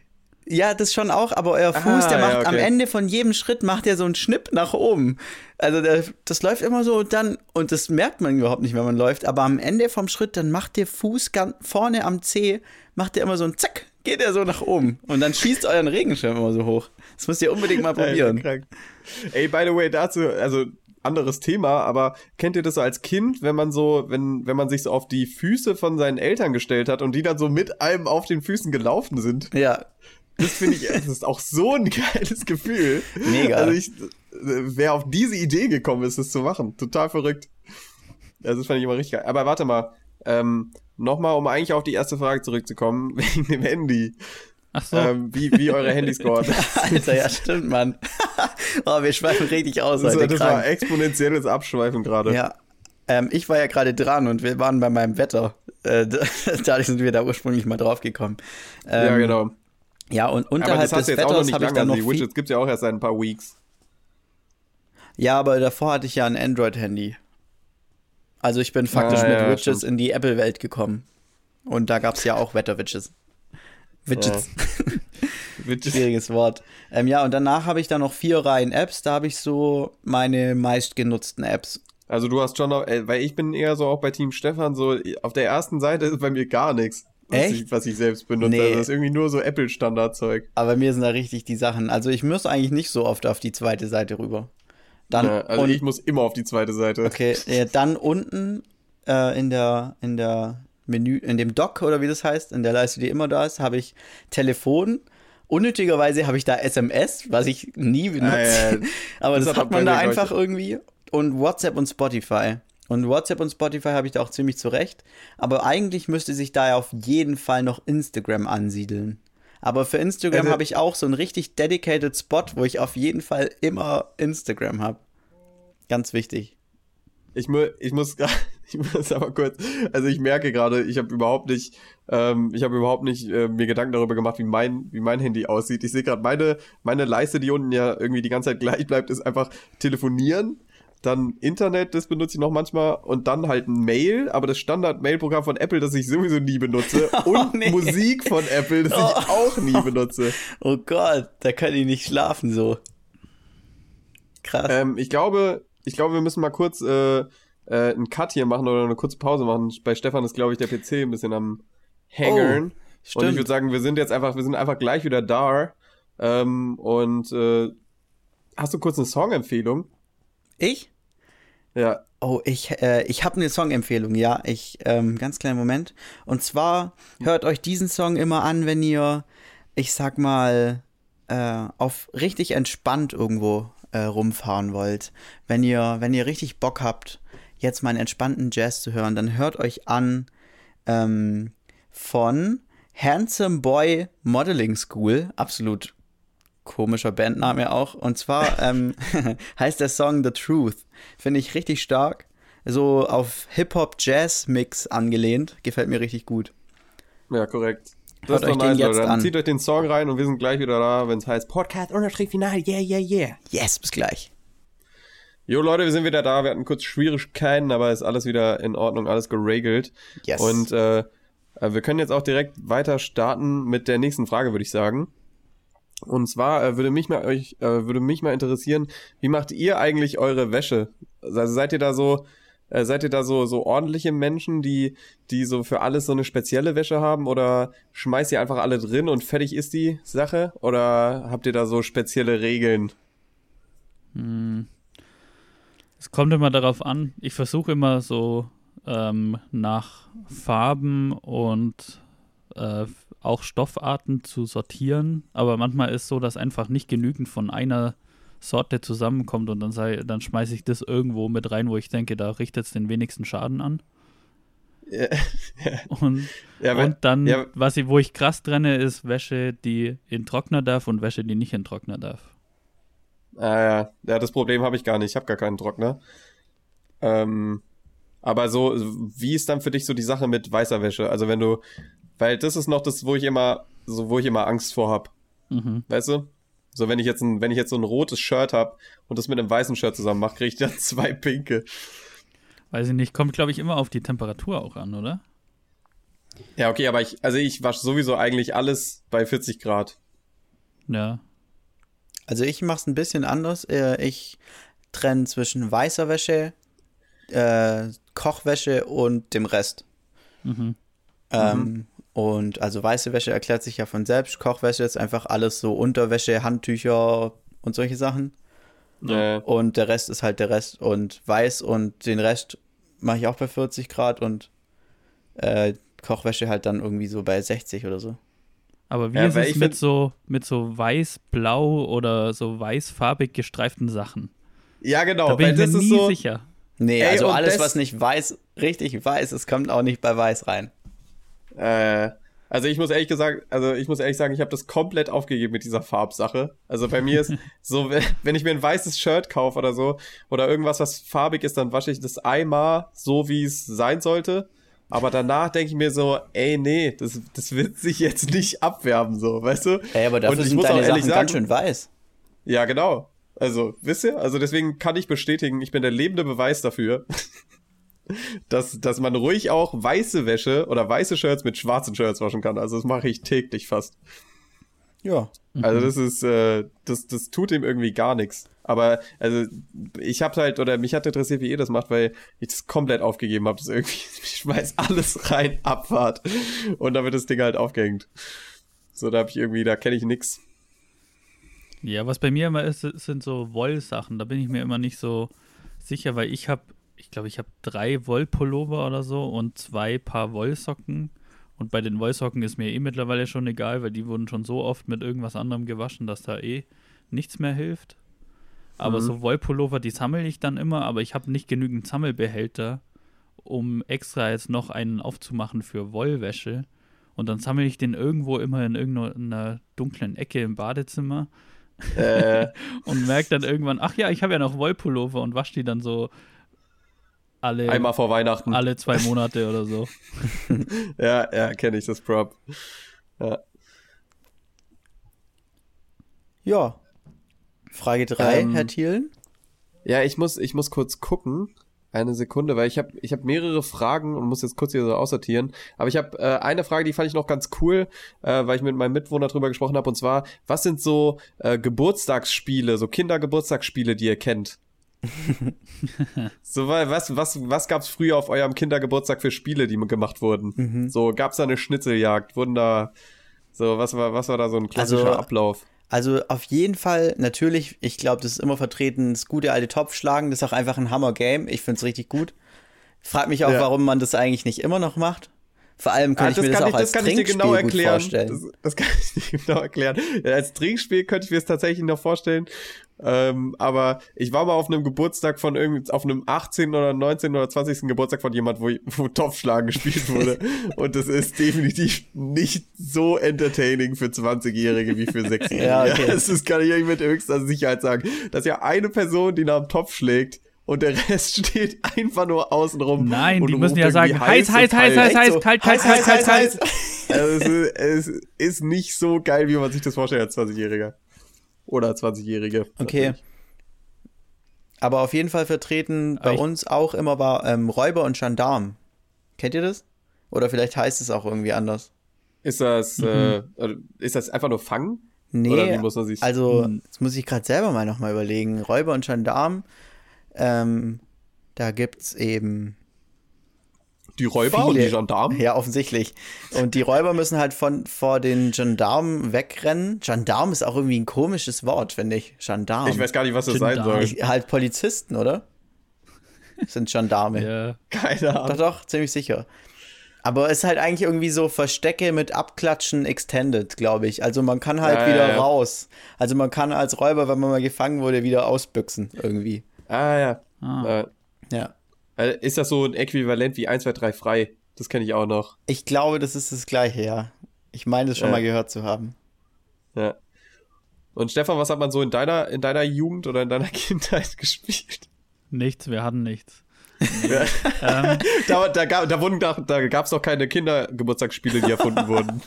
Ja, das schon auch, aber euer Fuß, Ah, der ja, macht am okay. Ende von jedem Schritt macht er so einen Schnipp nach oben. Also der, das läuft immer so und dann, und das merkt man überhaupt nicht, wenn man läuft, aber am Ende vom Schritt, dann macht der Fuß ganz vorne am Zeh, macht der immer so ein Zack, geht er so nach oben. Und dann schießt euren Regenschirm immer so hoch. Das müsst ihr unbedingt mal [LAUGHS] probieren. Ey, by the way, dazu, also anderes Thema, aber kennt ihr das so als Kind, wenn man so, wenn, wenn man sich so auf die Füße von seinen Eltern gestellt hat und die dann so mit einem auf den Füßen gelaufen sind? Ja, Das finde ich, das ist auch so ein geiles Gefühl. Mega. Also ich, wer auf diese Idee gekommen ist, das zu machen, total verrückt. Also das fand ich immer richtig geil. Aber warte mal, ähm, nochmal, um eigentlich auf die erste Frage zurückzukommen, [LAUGHS] wegen dem Handy, Ach so. ähm, wie, wie eure Handys scoren. [LAUGHS] Alter, ja, stimmt, Mann. oh, wir schweifen richtig aus Das, war- heute. das war krank. exponentielles Abschweifen gerade. Ja. Ähm, ich war ja gerade dran und wir waren bei meinem Wetter. Äh, [LAUGHS] dadurch sind wir da ursprünglich mal drauf gekommen. Ähm, ja, genau. Ja, und Aber unterhalb des Wetters habe ich dann Also noch die Widgets gibt's ja auch erst seit ein paar Weeks. Ja, aber davor hatte ich ja ein Android-Handy. Also ich bin faktisch Ah, mit ja, Widgets stimmt. in die Apple-Welt gekommen. Und da gab es ja auch Wetterwitches. [LAUGHS] Widgets. Schwieriges Wort. Ähm, ja, und danach habe ich dann noch vier Reihen Apps. Da habe ich so meine meistgenutzten Apps. Also du hast schon noch, ey, weil ich bin eher so auch bei Team Stefan, so auf der ersten Seite ist bei mir gar nichts. Was Echt? Ich, was ich selbst benutze. Nee. Also das ist irgendwie nur so Apple-Standardzeug. Aber mir sind da richtig die Sachen. Also ich muss eigentlich nicht so oft auf die zweite Seite rüber. Dann, Ja, also und, ich muss immer auf die zweite Seite. okay, äh, dann unten äh, in der, in der Menü, in dem Dock oder wie das heißt, in der Leiste, die immer da ist, habe ich Telefon. Unnötigerweise habe ich da SMS, was ich nie benutze. Ah, ja. Aber das, Das hat hat man da einfach irgendwie. Und WhatsApp und Spotify. Und WhatsApp und Spotify habe ich da auch ziemlich zurecht. Aber eigentlich müsste sich da ja auf jeden Fall noch Instagram ansiedeln. Aber für Instagram Also- habe ich auch so einen richtig dedicated Spot, wo ich auf jeden Fall immer Instagram habe. Ganz wichtig. Ich, mu ich muss [LAUGHS] ich muss aber kurz, also ich merke gerade, ich habe überhaupt nicht, ähm, ich habe überhaupt nicht äh, mir Gedanken darüber gemacht, wie mein, wie mein Handy aussieht. Ich sehe gerade meine, meine Leiste, die unten ja irgendwie die ganze Zeit gleich bleibt, ist einfach telefonieren, dann Internet, das benutze ich noch manchmal und dann halt ein Mail, aber das Standard-Mail-Programm von Apple, das ich sowieso nie benutze [LAUGHS] und nee. Musik von Apple, das ich auch nie benutze. Oh Gott, da kann ich nicht schlafen so. Krass. Ähm, ich glaube, ich glaube, wir müssen mal kurz äh, äh, einen Cut hier machen oder eine kurze Pause machen. Bei Stefan ist, glaube ich, der PC ein bisschen am Hangern. und ich stimmt. würde sagen, wir sind jetzt einfach, wir sind einfach gleich wieder da. Ähm, und äh, hast du kurz eine Songempfehlung? Ich? Ja. Oh, ich, äh, ich habe eine Songempfehlung, ja. Ich, ähm, ganz kleinen Moment. Und zwar hört euch diesen Song immer an, wenn ihr, ich sag mal, äh, auf richtig entspannt irgendwo äh, rumfahren wollt. Wenn ihr, wenn ihr richtig Bock habt, jetzt mal einen entspannten Jazz zu hören, dann hört euch an ähm, von Handsome Boy Modeling School. Absolut komischer Bandname auch. Und zwar [LAUGHS] ähm, [LAUGHS] heißt der Song The Truth. Finde ich richtig stark. So auf Hip-Hop-Jazz-Mix angelehnt. Gefällt mir richtig gut. Ja, korrekt. Hört ist euch den jetzt Leute. Dann an. Zieht euch den Song rein und wir sind gleich wieder da, wenn es heißt Podcast unterstrich final, yeah, yeah, yeah. Yes, bis gleich. Jo Leute, wir sind wieder da. Wir hatten kurz Schwierigkeiten, aber ist alles wieder in Ordnung, alles geregelt. Yes. Und äh, äh, wir können jetzt auch direkt weiter starten mit der nächsten Frage, würde ich sagen. Und zwar äh, würde mich mal euch äh, würde mich mal interessieren, wie macht ihr eigentlich eure Wäsche? Also seid ihr da so äh, seid ihr da so so ordentliche Menschen, die die so für alles so eine spezielle Wäsche haben oder schmeißt ihr einfach alle drin und fertig ist die Sache oder habt ihr da so spezielle Regeln? Es kommt immer darauf an. Ich versuche immer so ähm, nach Farben und äh, auch Stoffarten zu sortieren. Aber manchmal ist so, dass einfach nicht genügend von einer Sorte zusammenkommt und dann, sei, dann schmeiße ich das irgendwo mit rein, wo ich denke, da richtet es den wenigsten Schaden an. Ja, [LAUGHS] Und, ja, wenn- und dann, was ich, wo ich krass trenne, ist Wäsche, die in Trockner darf und Wäsche, die nicht in Trockner darf. Ah, ja. ja, das Problem habe ich gar nicht. Ich habe gar keinen Trockner. Ähm, aber so, wie ist dann für dich so die Sache mit weißer Wäsche? Also wenn du, weil das ist noch das, wo ich immer, so wo ich immer Angst vor hab. Mhm. Weißt du? So wenn ich jetzt ein, wenn ich jetzt so ein rotes Shirt hab und das mit einem weißen Shirt zusammen mache, kriege ich dann [LAUGHS] zwei pinke. Weiß ich nicht, kommt, glaube ich, immer auf die Temperatur auch an, oder? Ja, okay, aber ich, also ich wasche sowieso eigentlich alles bei 40 Grad. Ja. Also ich mache es ein bisschen anders. Äh, Ich trenne zwischen weißer Wäsche, äh, Kochwäsche und dem Rest. Mhm. Ähm, und also weiße Wäsche erklärt sich ja von selbst. Kochwäsche ist einfach alles so Unterwäsche, Handtücher und solche Sachen. Äh, Und der Rest ist halt der Rest und weiß und den Rest mache ich auch bei 40 Grad und äh, Kochwäsche halt dann irgendwie so bei 60 oder so. Aber wie Ja, ist es ich mit so, mit so weiß-blau oder so weißfarbig gestreiften Sachen? ja, genau, Da bin weil ich mir das ist nie so. sicher. Nee, Ey, also alles, was nicht weiß, richtig weiß ist, kommt auch nicht bei weiß rein. Äh, also ich muss ehrlich gesagt, also ich muss ehrlich sagen, ich habe das komplett aufgegeben mit dieser Farbsache. Also bei mir ist [LAUGHS] so, wenn, ich mir ein weißes Shirt kaufe oder so oder irgendwas, was farbig ist, dann wasche ich das einmal so, wie es sein sollte. Aber danach denke ich mir so, ey, nee, das, das wird sich jetzt nicht abwerben, so, weißt du? Ey, aber dafür Und ich sind muss deine auch ehrlich Sachen ganz schön weiß. Ja, genau. Also, wisst ihr? Also deswegen kann ich bestätigen, ich bin der lebende Beweis dafür. Dass, dass man ruhig auch weiße Wäsche oder weiße Shirts mit schwarzen Shirts waschen kann. Also das mache ich täglich fast. Ja. Also das ist, äh, das, das tut ihm irgendwie gar nichts. Aber also ich habe halt, oder mich hat interessiert, wie ihr das macht, weil ich das komplett aufgegeben habe. Das irgendwie, [LAUGHS] ich schmeiß alles rein, Abfahrt. Und dann wird das Ding halt aufgehängt. So, da habe ich irgendwie, da kenne ich nix. Ja, was bei mir immer ist, sind so Wollsachen. Da bin ich mir immer nicht so sicher, weil ich habe, ich glaube, ich habe drei Wollpullover oder so und zwei Paar Wollsocken. Und bei den Wollsocken ist mir eh mittlerweile schon egal, weil die wurden schon so oft mit irgendwas anderem gewaschen, dass da eh nichts mehr hilft. Aber Mhm. so Wollpullover, die sammle ich dann immer, aber ich habe nicht genügend Sammelbehälter, um extra jetzt noch einen aufzumachen für Wollwäsche. Und dann sammle ich den irgendwo immer in irgendeiner dunklen Ecke im Badezimmer Äh, [LAUGHS] und merke dann irgendwann, ach ja, ich habe ja noch Wollpullover und wasche die dann so alle, einmal vor Weihnachten. alle zwei Monate oder so. [LAUGHS] Ja, ja, kenne ich das Prop. Ja. Ja. Frage 3, Ähm, Herr Thielen. Ja, ich muss, ich muss kurz gucken. Eine Sekunde, weil ich habe ich hab mehrere Fragen und muss jetzt kurz hier so aussortieren. Aber ich habe äh, eine Frage, die fand ich noch ganz cool, äh, weil ich mit meinem Mitwohner drüber gesprochen habe. Und zwar, was sind so äh, Geburtstagsspiele, so Kindergeburtstagsspiele, die ihr kennt? [LAUGHS] so, weil, was, was, was gab's früher auf eurem Kindergeburtstag für Spiele, die gemacht wurden? So, gab's da eine Schnitzeljagd? Wurden da, so, was war, was war da so ein klassischer Also, Ablauf? Also auf jeden Fall, natürlich, ich glaube, das ist immer vertreten, das gute alte Topfschlagen, das ist auch einfach ein Hammer-Game. Ich finde es richtig gut. Frag mich auch, Ja. warum man das eigentlich nicht immer noch macht. Vor allem kann Ah, ich mir das auch als kann ich dir Trinkspiel genau gut erklären. vorstellen. Das, das kann ich dir [LAUGHS] genau erklären. Ja, als Trinkspiel könnte ich mir das tatsächlich noch vorstellen. Ähm, aber ich war mal auf einem Geburtstag von irgendwie, auf einem 18. oder 19. oder 20. Geburtstag von jemand, wo, wo Topfschlagen gespielt wurde. [LAUGHS] Und das ist definitiv nicht so entertaining für 20-Jährige wie für [LAUGHS] 6-Jährige. Ja, okay. Das ist, kann ich euch mit höchster Sicherheit sagen. Dass ja eine Person, die nach dem Topf schlägt, und der Rest [LAUGHS] steht einfach nur außenrum. Nein, und die müssen ja sagen, heiß, heiß, heiß, heiß, heiß, so, kalt, kalt, heiß, kalt, kalt, heiß, kalt. Also es, ist, es ist nicht so geil, wie man sich das vorstellt als 20-Jähriger. Oder 20-Jährige. Okay. Aber auf jeden Fall vertreten bei uns auch immer war ähm, Räuber und Gendarm. Kennt ihr das? Oder vielleicht heißt es auch irgendwie anders. Ist das, äh, ist das einfach nur Fangen? Nee, Oder wie muss man sich's- also Hm. das muss ich gerade selber mal nochmal überlegen. Räuber und Gendarm, ähm, da gibt's eben Die Räuber und viele- die Gendarmen? Ja, offensichtlich. Und die Räuber müssen halt von vor den Gendarmen wegrennen. Gendarm ist auch irgendwie ein komisches Wort, finde ich. Gendarm. Ich weiß gar nicht, was das sein Gendarm. soll. Ich, halt Polizisten, oder? Sind Gendarme. Ja. Keine Doch, Ahnung. doch, ziemlich sicher. Aber es ist halt eigentlich irgendwie so Verstecke mit Abklatschen extended, glaube ich. Also man kann halt Ja, wieder ja, ja. raus. Also man kann als Räuber, wenn man mal gefangen wurde, wieder ausbüchsen irgendwie. Ah ja. Ah. Äh, Ja. äh, ist das so ein Äquivalent wie 1, 2, 3 frei? Das kenne ich auch noch. Ich glaube, das ist das Gleiche, ja. Ich meine, das schon Ja. mal gehört zu haben. Ja. Und Stefan, was hat man so in deiner, in deiner Jugend oder in deiner [LAUGHS] Kindheit gespielt? Nichts, wir hatten nichts. [LAUGHS] Ja. Ähm, [LAUGHS] Da, da, gab, da, wurden, da, da gab es doch keine Kindergeburtstagsspiele, die erfunden wurden.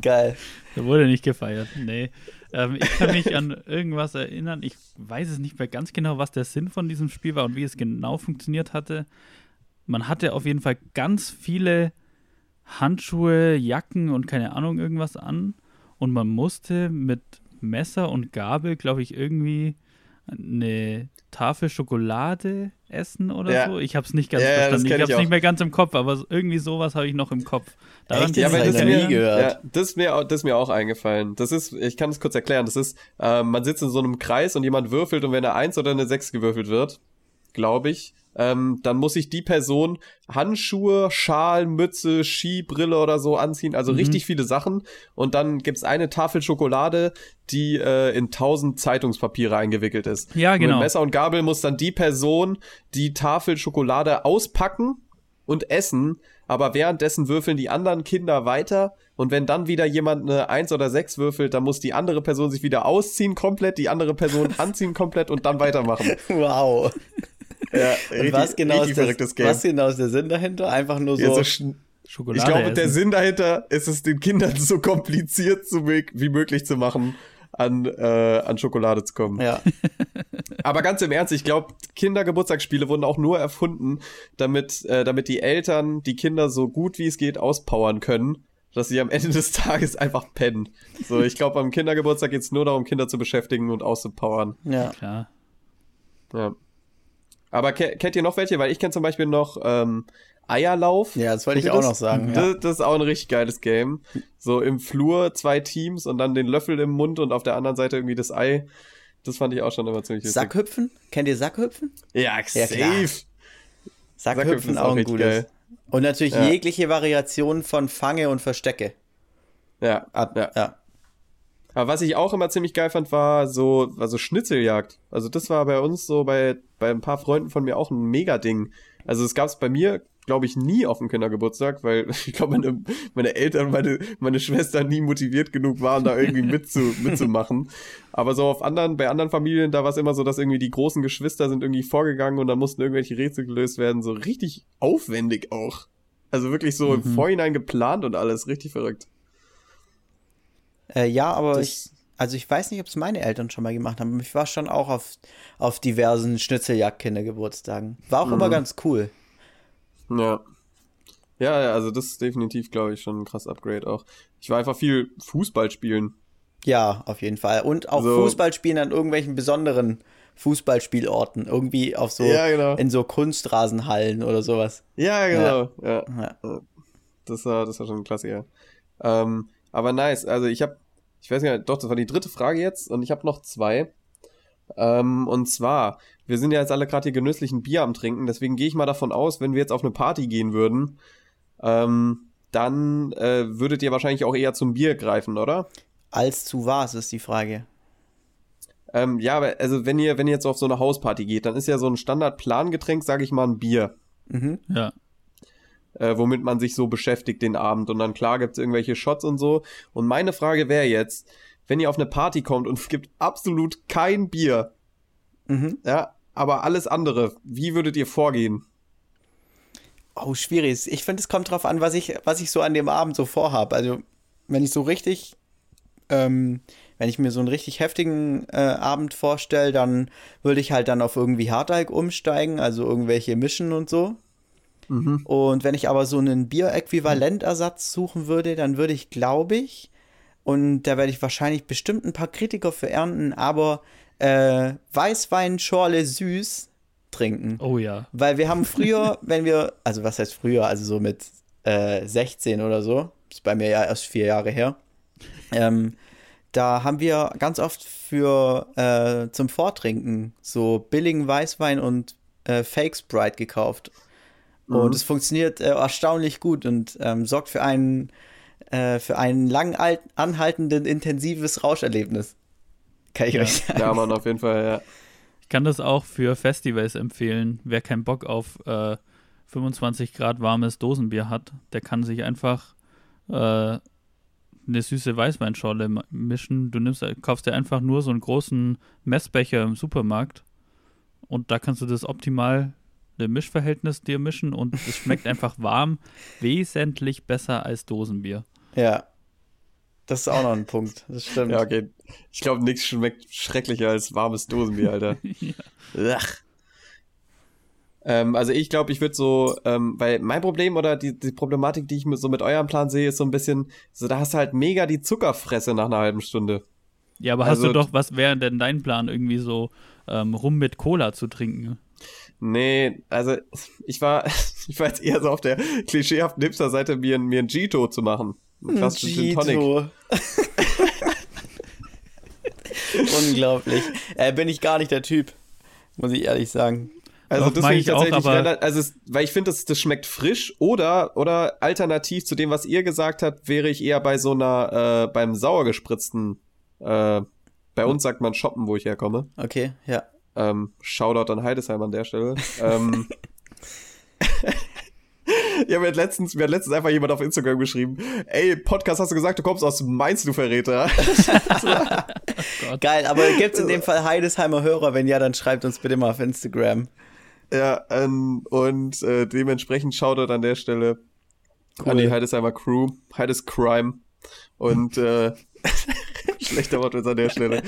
Geil. Da wurde nicht gefeiert. Nee. Ähm, ich kann mich an irgendwas erinnern. Ich weiß es nicht mehr ganz genau, was der Sinn von diesem Spiel war und wie es genau funktioniert hatte. Man hatte auf jeden Fall ganz viele Handschuhe, Jacken und keine Ahnung irgendwas an. Und man musste mit Messer und Gabel, glaube ich, irgendwie eine Tafel Schokolade essen oder Ja. so. Ich habe es nicht ganz Ja, verstanden. Ich habe es nicht mehr ganz im Kopf, aber irgendwie sowas habe ich noch im Kopf. Daran Echt? Ja, ich aber das nie gehört. Ja, das ist mir, das ist mir auch eingefallen. Das ist, ich kann es kurz erklären. Das ist, ähm, man sitzt in so einem Kreis und jemand würfelt und wenn eine 1 oder eine 6 gewürfelt wird, glaube ich, ähm, dann muss sich die Person Handschuhe, Schal, Mütze, Skibrille oder so anziehen. Also Mhm. richtig viele Sachen. Und dann gibt's eine Tafel Schokolade, die äh, in tausend Zeitungspapiere eingewickelt ist. Ja, Und genau. Mit Messer und Gabel muss dann die Person die Tafel Schokolade auspacken und essen, aber währenddessen würfeln die anderen Kinder weiter und wenn dann wieder jemand eine 1 oder 6 würfelt, dann muss die andere Person sich wieder ausziehen komplett, die andere Person [LAUGHS] anziehen komplett und dann weitermachen. Wow. Ja, Und was, genau richtig ist der, verrücktes Game. was genau ist der Sinn dahinter? Einfach nur so. Ja, so Schokolade ich glaube, der essen. Sinn dahinter ist es, den Kindern so kompliziert wie möglich zu machen, an, äh, an Schokolade zu kommen. Ja. [LAUGHS] Aber ganz im Ernst, ich glaube, Kindergeburtstagsspiele wurden auch nur erfunden, damit, äh, damit die Eltern die Kinder so gut wie es geht auspowern können, dass sie am Ende des Tages einfach pennen. So, ich glaube, am Kindergeburtstag geht es nur darum, Kinder zu beschäftigen und auszupowern. ja. Klar. Ja. Aber ke kennt ihr noch welche? Weil ich kenne zum Beispiel noch ähm, Eierlauf. Ja, das wollte ich auch das? noch sagen. Ja. Das, das ist auch ein richtig geiles Game. So im Flur zwei Teams und dann den Löffel im Mund und auf der anderen Seite irgendwie das Ei. Das fand ich auch schon immer ziemlich lustig. Sackhüpfen? Kennt ihr Sackhüpfen? Ja, Ja, safe. klar. Sackhüpfen Sackhüpfen ist auch ein gutes. geil. Und natürlich Ja. jegliche Variation von Fange und Verstecke. Ja, Ab, ja. ja. Aber was ich auch immer ziemlich geil fand, war so also Schnitzeljagd. Also das war bei uns so bei, bei ein paar Freunden von mir auch ein Mega-Ding. Also es gab es bei mir, glaube ich, nie auf dem Kindergeburtstag, weil [LAUGHS] ich glaube, meine, meine Eltern, meine, meine Schwester nie motiviert genug waren, da irgendwie [LAUGHS] mitzu, mitzumachen. Aber so auf anderen, bei anderen Familien, da war es immer so, dass irgendwie die großen Geschwister sind irgendwie vorgegangen und dann mussten irgendwelche Rätsel gelöst werden. So richtig aufwendig auch. Also wirklich so im Vorhinein geplant und alles. Richtig verrückt. Äh, ja, aber Das- ich, also ich weiß nicht, ob es meine Eltern schon mal gemacht haben. Ich war schon auch auf, auf diversen Schnitzeljagd-Kindergeburtstagen. War auch Mhm. immer ganz cool. Ja. Ja, ja, also das ist definitiv, glaube ich, schon ein krass Upgrade auch. Ich war einfach viel Fußball spielen. Ja, auf jeden Fall. Und auch So. Fußballspielen an irgendwelchen besonderen Fußballspielorten. Irgendwie auf so, Ja, genau. in so Kunstrasenhallen oder sowas. Ja, genau. Ja. Ja. Das war, das war schon ein Klassiker. Ähm, aber nice. Also ich habe, ich weiß nicht, doch, das war die dritte Frage jetzt und ich habe noch zwei. Ähm, und zwar, wir sind ja jetzt alle gerade hier genüsslich ein Bier am Trinken, deswegen gehe ich mal davon aus, wenn wir jetzt auf eine Party gehen würden, ähm, dann äh, würdet ihr wahrscheinlich auch eher zum Bier greifen, oder? Als zu was ist die Frage. Ähm, ja, aber also wenn ihr, wenn ihr jetzt auf so eine Hausparty geht, dann ist ja so ein Standard-Plangetränk, sage ich mal, ein Bier, Mhm. Ja. Äh, womit man sich so beschäftigt den Abend. Und dann klar gibt's irgendwelche Shots und so. Und meine Frage wäre jetzt, wenn ihr auf eine Party kommt und es gibt absolut kein Bier, Mhm. ja, aber alles andere, wie würdet ihr vorgehen? Oh, schwierig. Ich finde, es kommt drauf an, was ich, was ich so an dem Abend so vorhabe. Also, wenn ich so richtig, ähm, wenn ich mir so einen richtig heftigen äh, Abend vorstelle, dann würde ich halt dann auf irgendwie Hardalk umsteigen, also irgendwelche Mischen und so. Und wenn ich aber so einen Bier-Äquivalentersatz suchen würde, dann würde ich, glaube ich, und da werde ich wahrscheinlich bestimmt ein paar Kritiker für ernten, aber äh, Weißwein Schorle süß trinken. Oh ja. Weil wir haben früher, [LAUGHS] wenn wir, also was heißt früher, also so mit äh, 16 oder so, ist bei mir ja erst vier Jahre her, ähm, da haben wir ganz oft für äh, zum Vortrinken so billigen Weißwein und äh, Fake Sprite gekauft. Und es funktioniert äh, erstaunlich gut und ähm, sorgt für einen äh, für ein lang alt- anhaltenden, intensives Rauscherlebnis. Kann ich Ja. euch sagen. Ja, Mann, auf jeden Fall, ja. Ich kann das auch für Festivals empfehlen. Wer keinen Bock auf äh, 25 Grad warmes Dosenbier hat, der kann sich einfach äh, eine süße Weißweinschorle mischen. Du nimmst, kaufst dir einfach nur so einen großen Messbecher im Supermarkt und da kannst du das optimal ein Mischverhältnis dir mischen und es schmeckt [LAUGHS] einfach warm, wesentlich besser als Dosenbier. Ja. Das ist auch noch ein Punkt. Das stimmt. Ja, okay. Ich glaube, nichts schmeckt schrecklicher als warmes Dosenbier, Alter. [LAUGHS] Ach. Ähm, also ich glaube, ich würde so, ähm, weil mein Problem oder die, die Problematik, die ich mit, so mit eurem Plan sehe, ist so ein bisschen, so da hast du halt mega die Zuckerfresse nach einer halben Stunde. Ja, aber hast Also- du doch, was wäre denn dein Plan, irgendwie so ähm, rum mit Cola zu trinken? Nee, also ich war, [LAUGHS] ich war jetzt eher so auf der klischeehaften Hipster-Seite, mir, ein- mir ein Gito zu machen. Ein klassischen Gin Tonic. Gito. [LAUGHS] Unglaublich. Äh, bin ich gar nicht der Typ, muss ich ehrlich sagen. Also Doch, das finde ich ich auch, tatsächlich, aber- also es, weil ich finde, das, das schmeckt frisch oder oder alternativ zu dem, was ihr gesagt habt, wäre ich eher bei so einer äh, beim sauer gespritzten. Äh, bei uns sagt man shoppen, wo ich herkomme. Okay, ja. Ähm, Shoutout an Heidesheim an der Stelle. ähm, [LAUGHS] [LAUGHS] ja, mir hat letztens, mir hat letztens einfach jemand auf Instagram geschrieben, ey, Podcast hast du gesagt, du kommst aus Mainz, du Verräter. [LAUGHS] Geil, aber gibt es in dem Fall Heidesheimer Hörer? Wenn ja, dann schreibt uns bitte mal auf Instagram. Ja, ähm, und äh, dementsprechend Shoutout an der Stelle an die Heidesheimer Crew, Heides Crime. Und äh, Schlechter Wortwitz an der Stelle.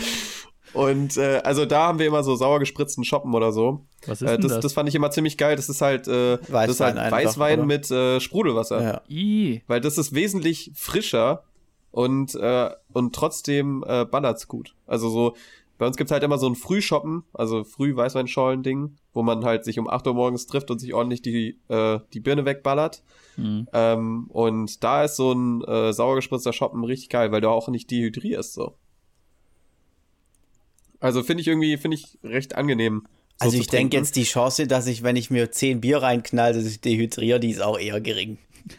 Und äh, also da haben wir immer so sauer gespritzten Shoppen oder so. Was ist Äh, denn das, das? das fand ich immer ziemlich geil. Das ist halt, äh, das ist Weißwein halt einfach, Weißwein oder? mit äh, Sprudelwasser. Ja. Weil das ist wesentlich frischer und, äh, und trotzdem äh, ballert's gut. Also so, bei uns gibt's halt immer so ein Frühshoppen, also Früh-Weißweinschorlen-Ding, wo man halt sich um 8 Uhr morgens trifft und sich ordentlich die, äh, die Birne wegballert. hm. Ähm, und da ist so ein äh, sauer gespritzter Shoppen richtig geil, weil du auch nicht dehydrierst so. Also finde ich irgendwie, finde ich recht angenehm. so Also ich denke jetzt, die Chance, dass ich, wenn ich mir 10 Bier reinknall, dass ich dehydriere, die ist auch eher gering. [LAUGHS]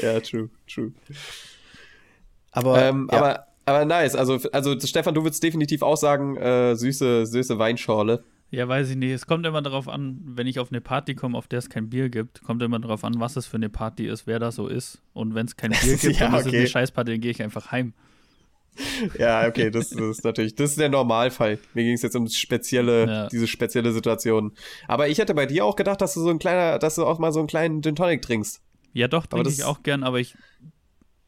Ja, true, true. Aber, ähm, ja. aber, aber nice. Also, also Stefan, du würdest definitiv auch sagen, äh, süße, süße Weinschorle. Ja, weiß ich nicht. Es kommt immer darauf an, wenn ich auf eine Party komme, auf der es kein Bier gibt, kommt immer darauf an, was es für eine Party ist, wer da so ist. Und wenn es kein [LAUGHS] Bier gibt, Ja, dann ist es eine Scheißparty, dann gehe ich einfach heim. Ja, okay, das, das ist natürlich, das ist der Normalfall. Mir ging es jetzt um spezielle, Ja. diese spezielle Situation. Aber ich hätte bei dir auch gedacht, dass du so ein kleiner, dass du auch mal so einen kleinen Gin Tonic trinkst. Ja, doch, Aber trinke ich auch gern, aber ich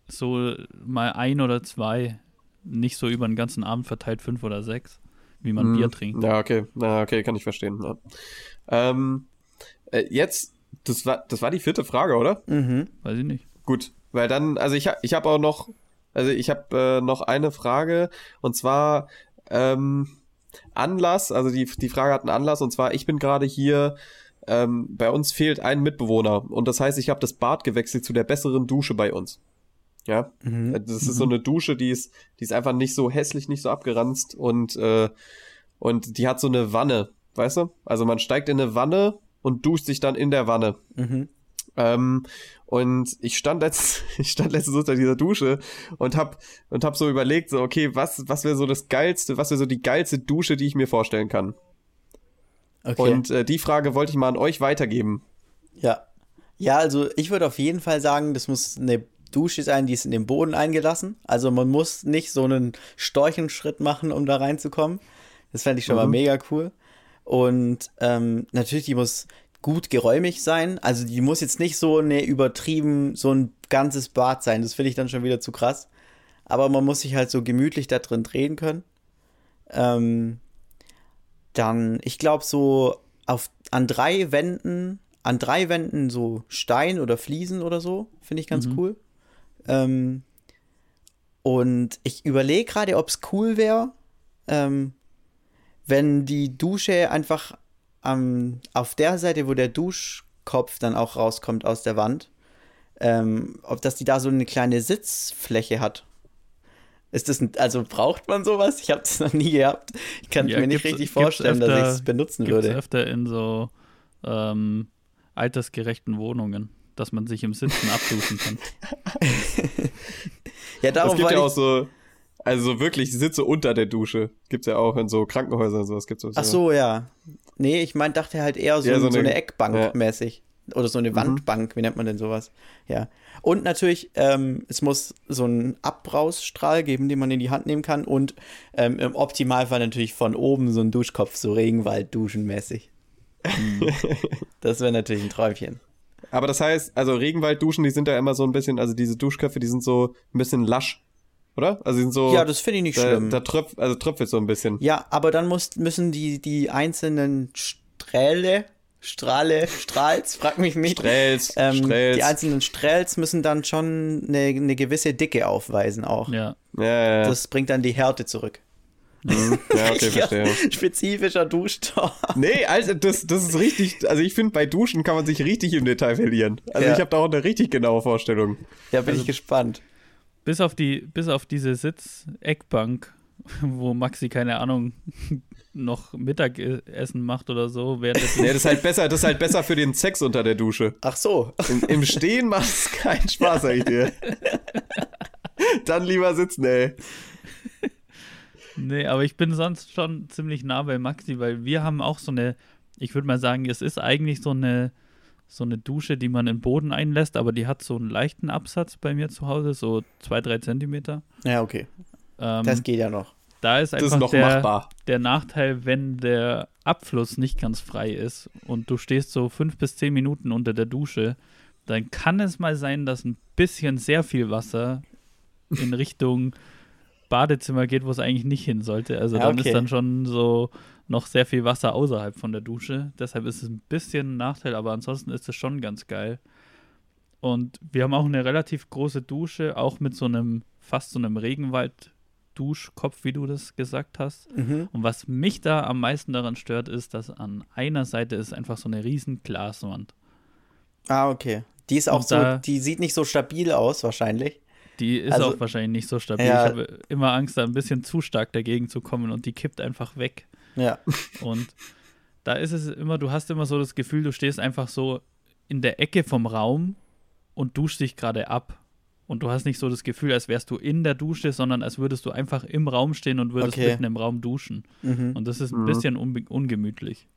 so mal ein oder zwei, nicht so über den ganzen Abend verteilt fünf oder sechs, wie man Mhm. Bier trinkt. Ja, okay, na, okay, kann ich verstehen. Ja. Ähm, äh, jetzt, das war, das war die vierte Frage, oder? mhm. Weiß ich nicht. Gut, weil dann, also ich, ich habe auch noch, also ich habe äh, noch eine Frage und zwar ähm, Anlass, also die, die Frage hat einen Anlass und zwar, ich bin gerade hier, ähm, bei uns fehlt ein Mitbewohner und das heißt, ich habe das Bad gewechselt zu der besseren Dusche bei uns. Ja, Mhm. Äh, das ist so eine Dusche, die ist, die ist einfach nicht so hässlich, nicht so abgeranzt und, äh, und die hat so eine Wanne, weißt du? Also man steigt in eine Wanne und duscht sich dann in der Wanne. Mhm. Ähm, und ich stand letzt, [LAUGHS] ich stand letztens unter dieser Dusche und hab, und hab so überlegt, so, okay, was, was wäre so das geilste, was wäre so die geilste Dusche, die ich mir vorstellen kann? Okay. Und äh, die Frage wollte ich mal an euch weitergeben. ja. Ja, also ich würde auf jeden Fall sagen, das muss eine Dusche sein, die ist in den Boden eingelassen. Also man muss nicht so einen Storchenschritt machen, um da reinzukommen. Das fände ich schon mal Mhm. mega cool. Und ähm, natürlich, die muss gut geräumig sein. Also die muss jetzt nicht so eine übertrieben, so ein ganzes Bad sein. Das finde ich dann schon wieder zu krass. Aber man muss sich halt so gemütlich da drin drehen können. Ähm, dann, ich glaube, so auf, an drei Wänden, an drei Wänden so Stein oder Fliesen oder so, finde ich ganz Mhm. cool. Ähm, und ich überlege gerade, ob es cool wäre, ähm, wenn die Dusche einfach am, auf der Seite, wo der Duschkopf dann auch rauskommt aus der Wand, ähm, ob das die da so eine kleine Sitzfläche hat. Ist das ein, also braucht man sowas? Ich habe das noch nie gehabt. Ich kann Ja, mir nicht richtig vorstellen, dass öfter- ich es benutzen Gibt es würde. öfter in so ähm, altersgerechten Wohnungen, dass man sich im Sitzen abduschen kann. [LAUGHS] Ja, Es darum gibt ja auch ich, so, also wirklich Sitze unter der Dusche. Gibt's ja auch in so Krankenhäusern und sowas. Gibt's auch Ach so, ja. Nee, ich mein, dachte halt eher so, Ja, so, so eine, eine- Eckbank ja. mäßig. Oder so eine Mhm. Wandbank, wie nennt man denn sowas? Ja. Und natürlich, ähm, es muss so einen Abbrausstrahl geben, den man in die Hand nehmen kann. Und ähm, im Optimalfall natürlich von oben so ein Duschkopf, so Regenwald-Duschen mäßig. Mhm. [LAUGHS] das wäre natürlich ein Träumchen. Aber das heißt, also Regenwaldduschen, die sind ja immer so ein bisschen, also diese Duschköpfe, die sind so ein bisschen lasch, oder? Also sind so. Ja, das finde ich nicht da, schlimm. da tröpft, also tröpfelt so ein bisschen. Ja, aber dann muss, müssen die, die einzelnen Strähle, Strahle, Strahls, frag mich nicht. Strels, Ähm, Strels. Die einzelnen Strels müssen dann schon eine, eine gewisse Dicke aufweisen auch. Ja. ja, ja, ja. Das bringt dann die Härte zurück. Mhm. ja, [LAUGHS] okay, verstehe. Spezifischer Duschtor. Nee, also das, das ist richtig, also ich finde, bei Duschen kann man sich richtig im Detail verlieren. Also Ja. ich habe da auch eine richtig genaue Vorstellung. Ja, bin Also- ich gespannt. Bis auf die, bis auf diese Sitz-Eckbank, [LAUGHS] wo Maxi, keine Ahnung, [LAUGHS] noch Mittagessen macht oder so, während [LAUGHS] er Nee, das ist halt besser, das ist halt besser für den Sex unter der Dusche. Ach so. Im, im Stehen macht es keinen Spaß, sag ich dir. Dann lieber sitzen, ey. Nee, aber ich bin sonst schon ziemlich nah bei Maxi, weil wir haben auch so eine, ich würde mal sagen, es ist eigentlich so eine, so eine Dusche, die man in den Boden einlässt, aber die hat so einen leichten Absatz bei mir zu Hause, so zwei, drei Zentimeter. Ja, okay. Ähm, Das geht ja noch. da ist Das einfach ist noch der, machbar. der Nachteil, wenn der Abfluss nicht ganz frei ist und du stehst so fünf bis zehn Minuten unter der Dusche, dann kann es mal sein, dass ein bisschen sehr viel Wasser in [LAUGHS] Richtung Badezimmer geht, wo es eigentlich nicht hin sollte. Also Ja, dann okay. ist dann schon so noch sehr viel Wasser außerhalb von der Dusche. Deshalb ist es ein bisschen ein Nachteil, aber ansonsten ist es schon ganz geil. Und wir haben auch eine relativ große Dusche, auch mit so einem, fast so einem Regenwald-Duschkopf, wie du das gesagt hast. Mhm. Und was mich da am meisten daran stört, ist, dass an einer Seite ist einfach so eine riesen Glaswand. Ah, okay. Die ist auch Und so, da- die sieht nicht so stabil aus, wahrscheinlich. Die ist Also- auch wahrscheinlich nicht so stabil. Ja. Ich habe immer Angst, da ein bisschen zu stark dagegen zu kommen und die kippt einfach weg. Ja. [LAUGHS] Und da ist es immer, du hast immer so das Gefühl, du stehst einfach so in der Ecke vom Raum und duschst dich gerade ab. Und du hast nicht so das Gefühl, als wärst du in der Dusche, sondern als würdest du einfach im Raum stehen und würdest Okay. mitten im Raum duschen. Mhm. Und das ist ein Mhm. bisschen ungemütlich.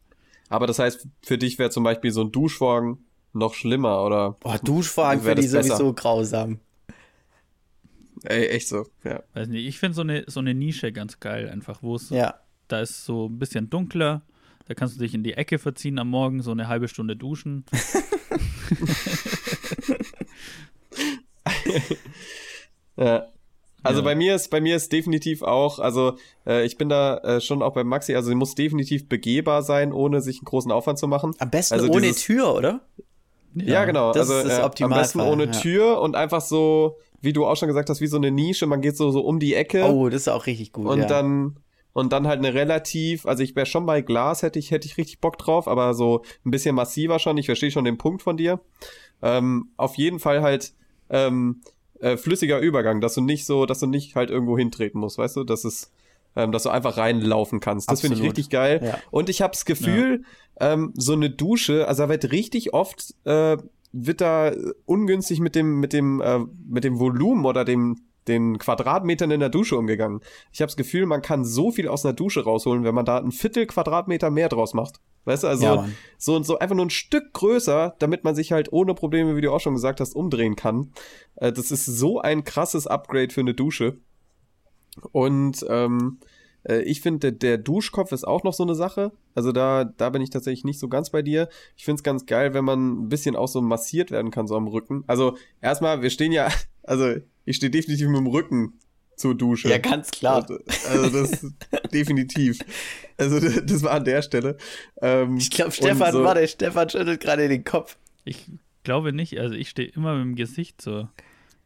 Aber das heißt, für dich wäre zum Beispiel so ein Duschvorhang noch schlimmer, oder? Boah, Wär finde ich das besser? sowieso grausam. Ey, echt so, ja. Weiß nicht, ich finde so eine, so eine Nische ganz geil, einfach, wo es, Ja. Da ist so ein bisschen dunkler, da kannst du dich in die Ecke verziehen am Morgen, so eine halbe Stunde duschen. [LAUGHS] Ja. Also Ja. bei mir ist bei mir ist definitiv auch, also äh, ich bin da äh, schon auch bei Maxi, also sie muss definitiv begehbar sein, ohne sich einen großen Aufwand zu machen. Am besten Also ohne dieses- Tür, oder? Ja, genau. das also ist das äh, am besten ohne ja. Tür und einfach so, wie du auch schon gesagt hast, wie so eine Nische. Man geht so so um die Ecke Oh, das ist auch richtig gut. und ja. dann und dann halt eine relativ, also ich wäre schon bei Glas, hätte ich hätte ich richtig Bock drauf, aber so ein bisschen massiver schon. Ich verstehe schon den Punkt von dir. Ähm, auf jeden Fall halt ähm, äh, flüssiger Übergang, dass du nicht so, dass du nicht halt irgendwo hintreten musst, weißt du, dass es ähm, dass du einfach reinlaufen kannst. Das finde ich richtig geil. Ja. Und ich habe das Gefühl, ähm, so eine Dusche, also da wird richtig oft äh, wird da ungünstig mit dem mit dem äh, mit dem Volumen oder dem den Quadratmetern in der Dusche umgegangen. Ich habe das Gefühl, man kann so viel aus einer Dusche rausholen, wenn man da ein Viertel Quadratmeter mehr draus macht. Weißt du, also Ja, so und so einfach nur ein Stück größer, damit man sich halt ohne Probleme, wie du auch schon gesagt hast, umdrehen kann. Äh, das ist so ein krasses Upgrade für eine Dusche. Und ähm, äh, ich finde, der, der Duschkopf ist auch noch so eine Sache. Also da, da bin ich tatsächlich nicht so ganz bei dir. Ich finde es ganz geil, wenn man ein bisschen auch so massiert werden kann, so am Rücken. Also erstmal, wir stehen ja, also ich stehe definitiv mit dem Rücken zur Dusche. ja, ganz klar. Also, also das [LAUGHS] definitiv. Also das war an der Stelle. Ähm, Ich glaube, und Stefan, so, warte, Stefan schüttelt gerade den Kopf. Ich glaube nicht, also ich stehe immer mit dem Gesicht zur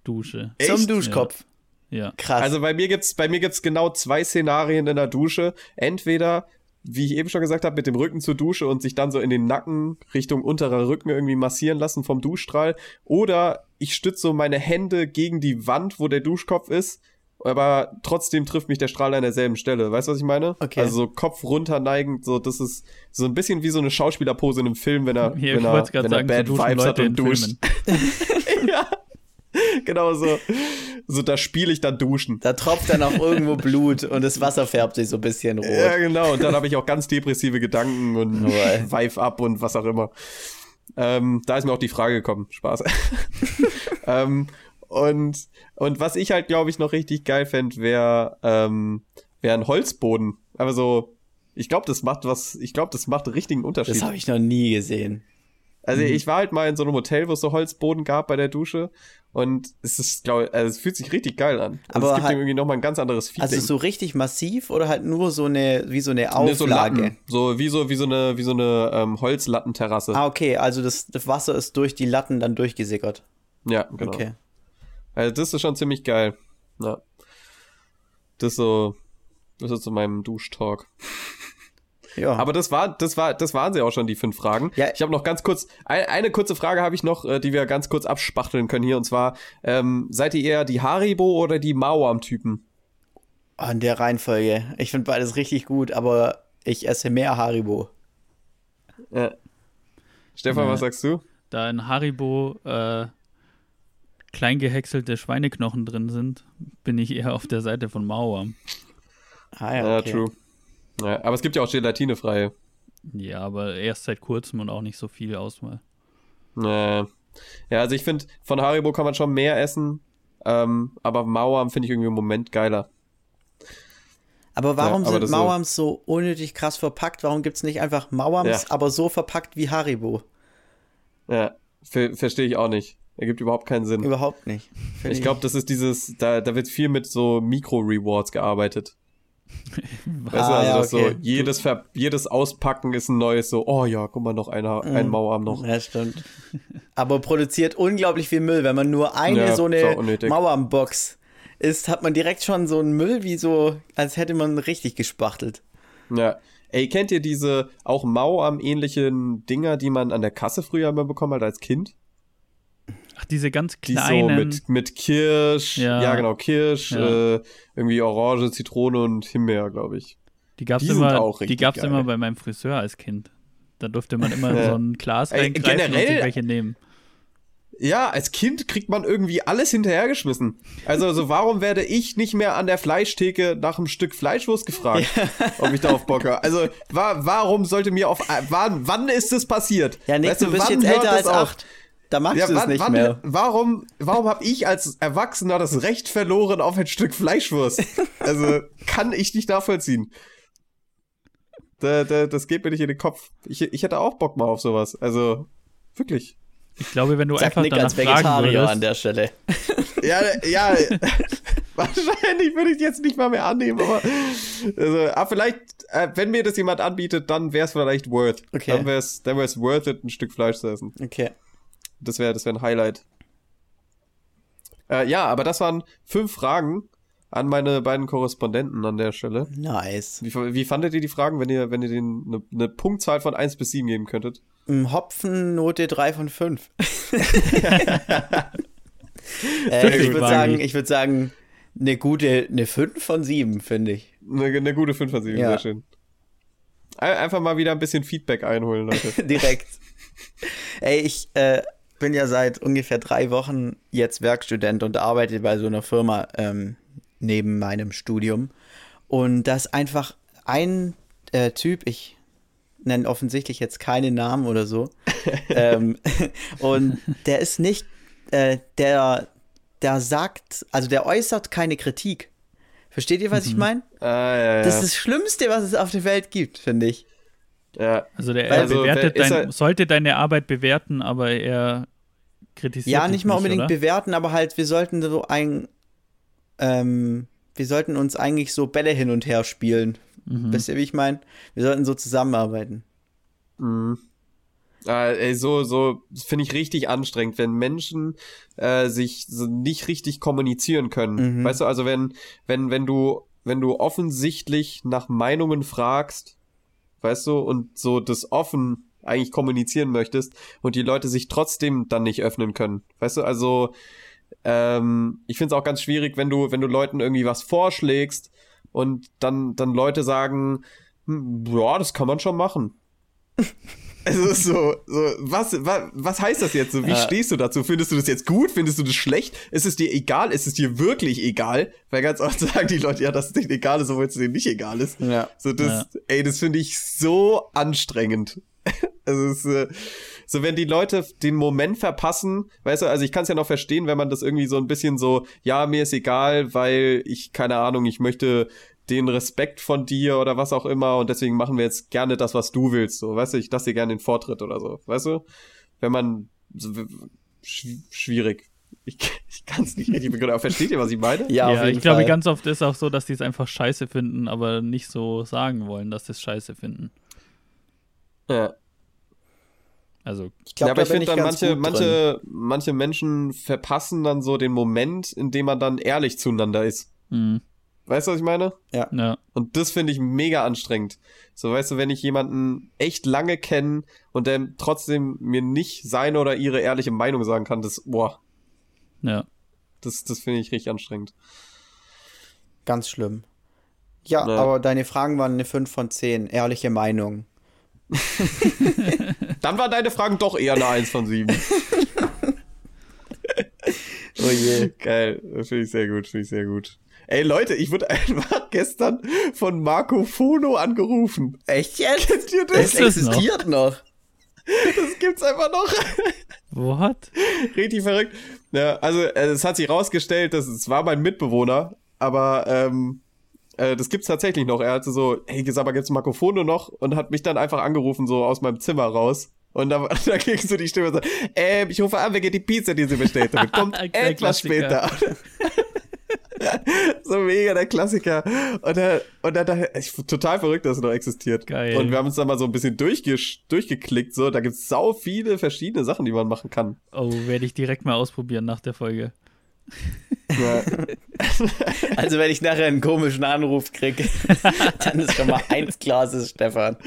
Dusche. Echt? Zum Duschkopf. Ja. Krass. Also bei mir gibt's bei mir gibt's genau zwei Szenarien in der Dusche. Entweder wie ich eben schon gesagt habe, mit dem Rücken zur Dusche und sich dann so in den Nacken Richtung unterer Rücken irgendwie massieren lassen vom Duschstrahl. Oder ich stütze so meine Hände gegen die Wand, wo der Duschkopf ist, aber trotzdem trifft mich der Strahl an derselben Stelle. Weißt du, was ich meine? Okay. Also so Kopf runter neigend, so das ist so ein bisschen wie so eine Schauspielerpose in einem Film, wenn er, [LAUGHS] Hier, wenn er, wenn er sagen, Bad Vibes hat Leute und in duscht. [LAUGHS] [LAUGHS] Ja. Genau so. So, da spiele ich dann Duschen. da tropft dann auch irgendwo Blut und das Wasser färbt sich so ein bisschen rot. Ja, genau. Und dann habe ich auch ganz depressive Gedanken und. Vibe ab und was auch immer. Ähm, da ist mir auch die Frage gekommen. Spaß. [LAUGHS] ähm, und, und was ich halt, glaube ich, noch richtig geil fände, wäre ähm, wär ein Holzboden. Aber so, ich glaube, das macht was, ich glaube, das macht einen richtigen Unterschied. Das habe ich noch nie gesehen. Also ich war halt mal in so einem Hotel, wo es so Holzboden gab bei der Dusche und es ist, glaube also es fühlt sich richtig geil an. Also Aber es gibt halt- irgendwie nochmal ein ganz anderes Feeling. Also so richtig massiv oder halt nur so eine, wie so eine Ne, so Auflage? Latten, so wie so wie so eine wie so eine ähm, Holzlattenterrasse. ah, okay, also das, das Wasser ist durch die Latten dann durchgesickert. Ja, genau. Okay. Also das ist schon ziemlich geil. Ja. Das ist so das ist so meinem Duschtalk. Ja. Aber das war das war das waren sie auch schon die fünf Fragen. Ja. Ich habe noch ganz kurz ein, eine kurze Frage habe ich noch, äh, die wir ganz kurz abspachteln können hier und zwar ähm, seid ihr eher die Haribo oder die Mauam Typen? Oh, in der Reihenfolge. Ich finde beides richtig gut, aber ich esse mehr Haribo. Ja. Stefan, Ja. was sagst du? Da in Haribo äh, klein gehäckselte Schweineknochen drin sind, bin ich eher auf der Seite von Mauer. Ah Ja, ja, okay. true. Ja, aber es gibt ja auch gelatinefreie. Ja, aber erst seit kurzem und auch nicht so viel Auswahl. Ja, ja also ich finde, von Haribo kann man schon mehr essen, ähm, aber Mauern finde ich irgendwie im Moment geiler. Aber warum Ja, aber sind das so- Mauams so unnötig krass verpackt? Warum gibt es nicht einfach Mauams, Ja. aber so verpackt wie Haribo? Ja, ver verstehe ich auch nicht. Ergibt überhaupt keinen Sinn. Überhaupt nicht. Ich glaube, das ist dieses, da, da wird viel mit so Mikro-Rewards gearbeitet. [LAUGHS] Weißt du, Ah, also ja, das okay. so, jedes, Ver jedes Auspacken ist ein neues, so, oh ja, guck mal, noch einer, Mhm. ein Mauarm noch. Ja, stimmt. Aber produziert unglaublich viel Müll. Wenn man nur eine Ja, so eine. Mauerbox ist, hat man direkt schon so einen Müll, wie so, als hätte man richtig gespachtelt. Ja. Ey, kennt ihr diese auch Mauarm-ähnlichen Dinger, die man an der Kasse früher immer bekommen hat als Kind? Ach, diese ganz Die kleinen. so mit, mit Kirsch, ja, Ja. genau, Kirsch, Ja. Äh, irgendwie Orange, Zitrone und Himbeer, glaube ich. die gab's die sind immer, die gab's geil. immer bei meinem Friseur als Kind. Da durfte man immer in [LAUGHS] Ja. so ein Glas reingreifen und sich welche nehmen. Ja, als Kind kriegt man irgendwie alles hinterhergeschmissen. Also, so warum werde ich nicht mehr an der Fleischtheke nach einem Stück Fleischwurst gefragt, ob ich darauf Bock habe? Also, wa warum sollte mir auf, äh, wann, wann ist das passiert? Ja, Nick, Weißt du bist wann jetzt älter als auf? acht. Da magst Ja, du es nicht wann, mehr. warum, warum habe ich als Erwachsener das Recht verloren auf ein Stück Fleischwurst? [LAUGHS] Also, kann ich nicht nachvollziehen. Da, da, das geht mir nicht in den Kopf. Ich, ich hätte auch Bock mal auf sowas. Also, wirklich. Ich glaube, wenn du Sagt einfach Nick danach als fragen Vegetarier würdest, an der Stelle. [LAUGHS] Ja, ja. [LAUGHS] wahrscheinlich würde ich jetzt nicht mal mehr annehmen, aber also, ah, vielleicht, äh, wenn mir das jemand anbietet, dann wäre es vielleicht worth. Okay. Dann wäre es dann wär's worth it, ein Stück Fleisch zu essen. Okay. Das wäre das wär ein Highlight. Äh, ja, aber das waren fünf Fragen an meine beiden Korrespondenten an der Stelle. Nice. Wie, wie fandet ihr die Fragen, wenn ihr, wenn ihr denen eine, eine Punktzahl von 1 bis 7 geben könntet? Ein Hopfennote 3 von 5. [LAUGHS] äh, ich würde sagen, ich würde sagen, eine gute, eine 5 von 7, finde ich. Eine, eine gute 5 von 7, Ja. sehr schön. Ein- Einfach mal wieder ein bisschen Feedback einholen, Leute. [LAUGHS] Direkt. [LAUGHS] Ey, ich äh, bin ja seit ungefähr drei Wochen jetzt Werkstudent und arbeite bei so einer Firma ähm, neben meinem Studium. Und da ist einfach ein äh, Typ, ich nenne offensichtlich jetzt keine Namen oder so. [LAUGHS] ähm, [LAUGHS] und der ist nicht, äh, der, der sagt, also der äußert keine Kritik. Versteht ihr, was ich meine? ah, ja, ja. Das ist das Schlimmste, was es auf der Welt gibt, finde ich. Ja. also der Also, er bewertet wer- ist dein, er- sollte deine Arbeit bewerten, aber er kritisiert Ja, nicht mal unbedingt oder? bewerten, aber halt, wir sollten so ein, ähm, wir sollten uns eigentlich so Bälle hin und her spielen. Mhm. Wisst ihr, wie ich meine? Wir sollten so zusammenarbeiten. Mhm. Äh, ey, so, so finde ich richtig anstrengend, wenn Menschen äh, sich so nicht richtig kommunizieren können. Mhm. Weißt du, also wenn, wenn, wenn du, wenn du offensichtlich nach Meinungen fragst, weißt du, und so das offen eigentlich kommunizieren möchtest und die Leute sich trotzdem dann nicht öffnen können. Weißt du, also ähm, ich finde es auch ganz schwierig, wenn du, wenn du Leuten irgendwie was vorschlägst und dann, dann Leute sagen, hm, ja, das kann man schon machen. [LAUGHS] Also so, so was, was, was heißt das jetzt? So, wie Ja. stehst du dazu? Findest du das jetzt gut? Findest du das schlecht? Ist es dir egal? Ist es dir wirklich egal? Weil ganz oft [LAUGHS] sagen die Leute, ja, dass es denen egal ist, obwohl es denen nicht egal ist. Ja. So, das, ey, das finde ich so anstrengend. Also, [LAUGHS] es, äh, so, wenn die Leute den Moment verpassen, weißt du, also ich kann es ja noch verstehen, wenn man das irgendwie so ein bisschen so, ja, mir ist egal, weil ich, keine Ahnung, ich möchte den Respekt von dir oder was auch immer und deswegen machen wir jetzt gerne das, was du willst, so, weißt du, ich lasse dir gerne den Vortritt oder so, weißt du? Wenn man, so, sch schwierig. Ich, [LAUGHS] ich kann es nicht richtig begründen, aber versteht ihr, was ich meine? Ja, auf Ja, jeden ich glaube, ganz oft ist auch so, dass die es einfach scheiße finden, aber nicht so sagen wollen, dass sie es scheiße finden. Ja. Also, Ich glaube, ja, aber da ich bin finde dann manche, manche, manche Menschen verpassen dann so den Moment, in dem man dann ehrlich zueinander ist. mh, Weißt du, was ich meine? ja. Und das finde ich mega anstrengend. So, weißt du, wenn ich jemanden echt lange kenne und der trotzdem mir nicht seine oder ihre ehrliche Meinung sagen kann, das, boah, Ja. das, das finde ich richtig anstrengend. Ganz schlimm. Ja, Ja. aber deine Fragen waren eine 5 von 10. Ehrliche Meinung. [LAUGHS] Dann waren deine Fragen doch eher eine 1 von 7. [LAUGHS] Oh je. Geil, finde ich sehr gut, finde ich sehr gut. Ey Leute, ich wurde [LAUGHS] einfach gestern von Marco Fono angerufen. Echt jetzt? Kennt ihr das? Das Ist das noch? existiert noch. Das gibt's einfach noch. What? Richtig verrückt. Ja, also äh, es hat sich rausgestellt, dass es war mein Mitbewohner, aber ähm, äh, das gibt's tatsächlich noch. Er hatte so, hey, sag mal, gibt's Marco Fono noch? Und hat mich dann einfach angerufen, so aus meinem Zimmer raus. Und da, [LAUGHS] da kriegst du die Stimme so, ähm, ich rufe an, wer geht die Pizza, die sie bestellt haben. [LAUGHS] Kommt etwas später. [LAUGHS] so mega der Klassiker. Und dann, und da- ich, total verrückt, dass es noch existiert. Geil. Und wir haben uns dann mal so ein bisschen durchgesch, durchgeklickt, so, da gibt's sau viele verschiedene Sachen, die man machen kann. Oh, werde ich direkt mal ausprobieren nach der Folge. Ja, [LAUGHS] Also wenn ich nachher einen komischen Anruf kriege, [LAUGHS] dann ist schon mal eins klar, es ist Stefan.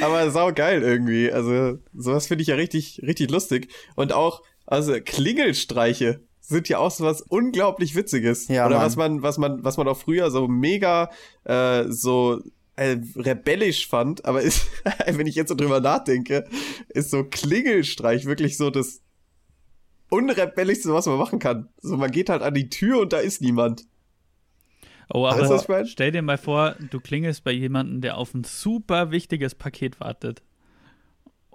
aber sau geil irgendwie. Also, sowas finde ich ja richtig, richtig lustig. Und auch, also, Klingelstreiche sind ja auch so was unglaublich Witziges. Ja, Oder Mann. was man, was man, was man auch früher so mega, äh, so, äh, rebellisch fand, aber ist, [LAUGHS] wenn ich jetzt so drüber nachdenke, ist so Klingelstreich wirklich so das unrebellischste, was man machen kann. So, man geht halt an die Tür und da ist niemand. Oh, Weißt du, aber was ich mein? stell dir mal vor, du klingelst bei jemandem, der auf ein super wichtiges Paket wartet.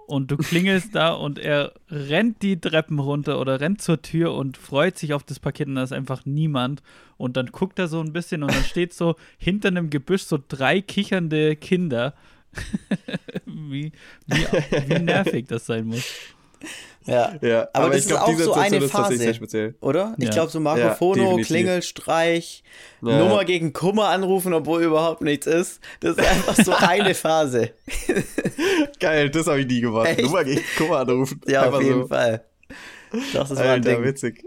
Und du klingelst da und er rennt die Treppen runter oder rennt zur Tür und freut sich auf das Paket und da ist einfach niemand. Und dann guckt er so ein bisschen und dann steht so hinter einem Gebüsch so drei kichernde Kinder. [LAUGHS] wie, wie, wie nervig das sein muss. Ja. Ja, Aber das ich glaub, ist auch diese so eine Phase. sehr speziell. Oder? Ich Ja. glaube, so Marco Ja. Klingelstreich, Ja. Nummer gegen Kummer anrufen, obwohl überhaupt nichts ist. Das ist einfach so eine [LAUGHS] Phase. Geil, das habe ich nie gemacht. Echt? Nummer gegen Kummer anrufen. Ja, Einfach auf jeden so. Fall. Das ist mein Alter, Ding. witzig.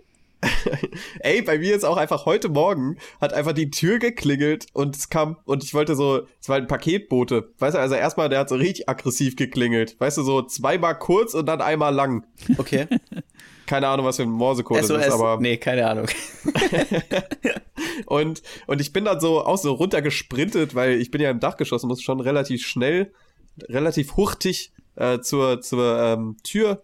Ey, bei mir ist auch einfach heute Morgen hat einfach die Tür geklingelt und es kam und ich wollte so, es war ein Paketbote. Weißt du, also erstmal, der hat so richtig aggressiv geklingelt. Weißt du, so zweimal kurz und dann einmal lang. Okay. [LAUGHS] Keine Ahnung, was für ein Morsecode das ist, aber Nee, keine Ahnung. [LAUGHS] Und, und ich bin dann so auch so runtergesprintet, weil ich bin ja im Dachgeschoss und muss schon relativ schnell, relativ hurtig äh, zur, zur ähm, Tür,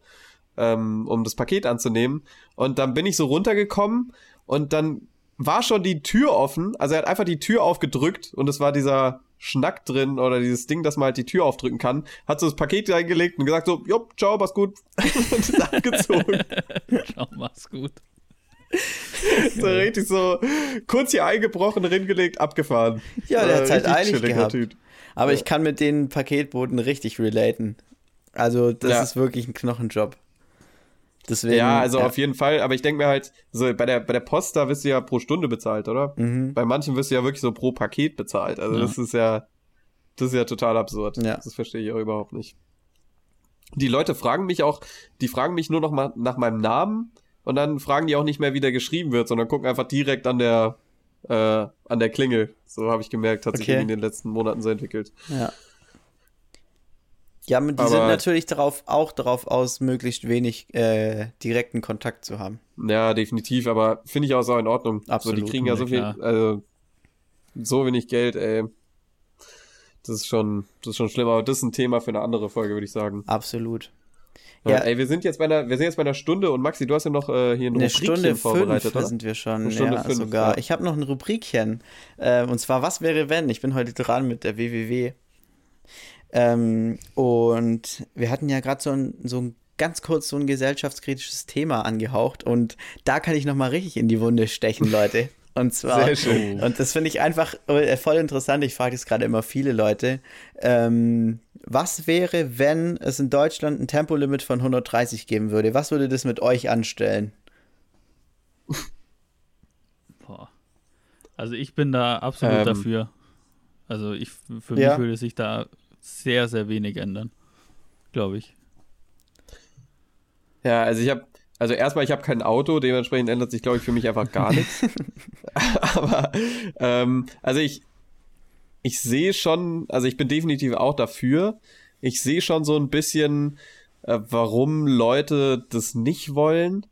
ähm, um das Paket anzunehmen. Und dann bin ich so runtergekommen und dann war schon die Tür offen. Also er hat einfach die Tür aufgedrückt und es war dieser Schnack drin oder dieses Ding, dass man halt die Tür aufdrücken kann. Hat so das Paket reingelegt und gesagt so, jo, ciao, mach's gut. [LAUGHS] und ist abgezogen. [LAUGHS] Schau, mach's gut. so richtig so kurz hier eingebrochen, reingelegt, abgefahren. Ja, der Äh, hat's halt richtig eilig gehabt. Typ. Aber ich kann mit den Paketboten richtig relaten. Also, das Ja. ist wirklich ein Knochenjob. Deswegen. Ja, also auf jeden Fall, aber ich denke mir halt, so bei der, bei der Post, da wirst du ja pro Stunde bezahlt, oder? Mhm. Bei manchen wirst du ja wirklich so pro Paket bezahlt. Also Ja. das ist ja, das ist ja total absurd. Ja. Das verstehe ich auch überhaupt nicht. Die Leute fragen mich auch, die fragen mich nur noch mal nach meinem Namen und dann fragen die auch nicht mehr, wie der geschrieben wird, sondern gucken einfach direkt an der, äh, an der Klingel. So habe ich gemerkt, hat sich Okay. irgendwie in den letzten Monaten so entwickelt. Ja. Ja, die Aber- sind natürlich darauf, auch darauf aus, möglichst wenig äh, direkten Kontakt zu haben. Ja, definitiv, aber finde ich auch so in Ordnung. Absolut, So, die kriegen ja so viel, ja, also so wenig Geld, ey. Das ist schon, das ist schon schlimm, aber das ist ein Thema für eine andere Folge, würde ich sagen. Absolut. Ja. Ja. ey, wir sind jetzt bei einer, wir sind jetzt bei einer Stunde und Maxi, du hast ja noch äh, hier ein Eine Rubrikchen Stunde vorbereitet, fünf oder? sind wir schon, Eine Stunde ja, fünf, sogar. ja. Ich habe noch ein Rubrikchen. Äh, und zwar, was wäre, wenn? Ich bin heute dran mit der WWW. Ähm, und wir hatten ja gerade so ein, so ein ganz kurz so ein gesellschaftskritisches Thema angehaucht. Und da kann ich nochmal richtig in die Wunde stechen, Leute. [LAUGHS] Und zwar, Sehr schön. und das finde ich einfach äh, voll interessant. Ich frage das gerade immer viele Leute. Ähm, was wäre, wenn es in Deutschland ein Tempolimit von 130 geben würde? Was würde das mit euch anstellen? [LAUGHS] Boah. Also ich bin da absolut Ähm. dafür. Also ich für Ja. mich würde sich da sehr, sehr wenig ändern. Glaube ich. Ja, also ich habe, also erstmal, ich habe kein Auto, dementsprechend ändert sich, glaube ich, für mich einfach gar [LAUGHS] nichts. [LAUGHS] Aber, ähm, also ich, ich sehe schon, also ich bin definitiv auch dafür. Ich sehe schon so ein bisschen, äh, warum Leute das nicht wollen.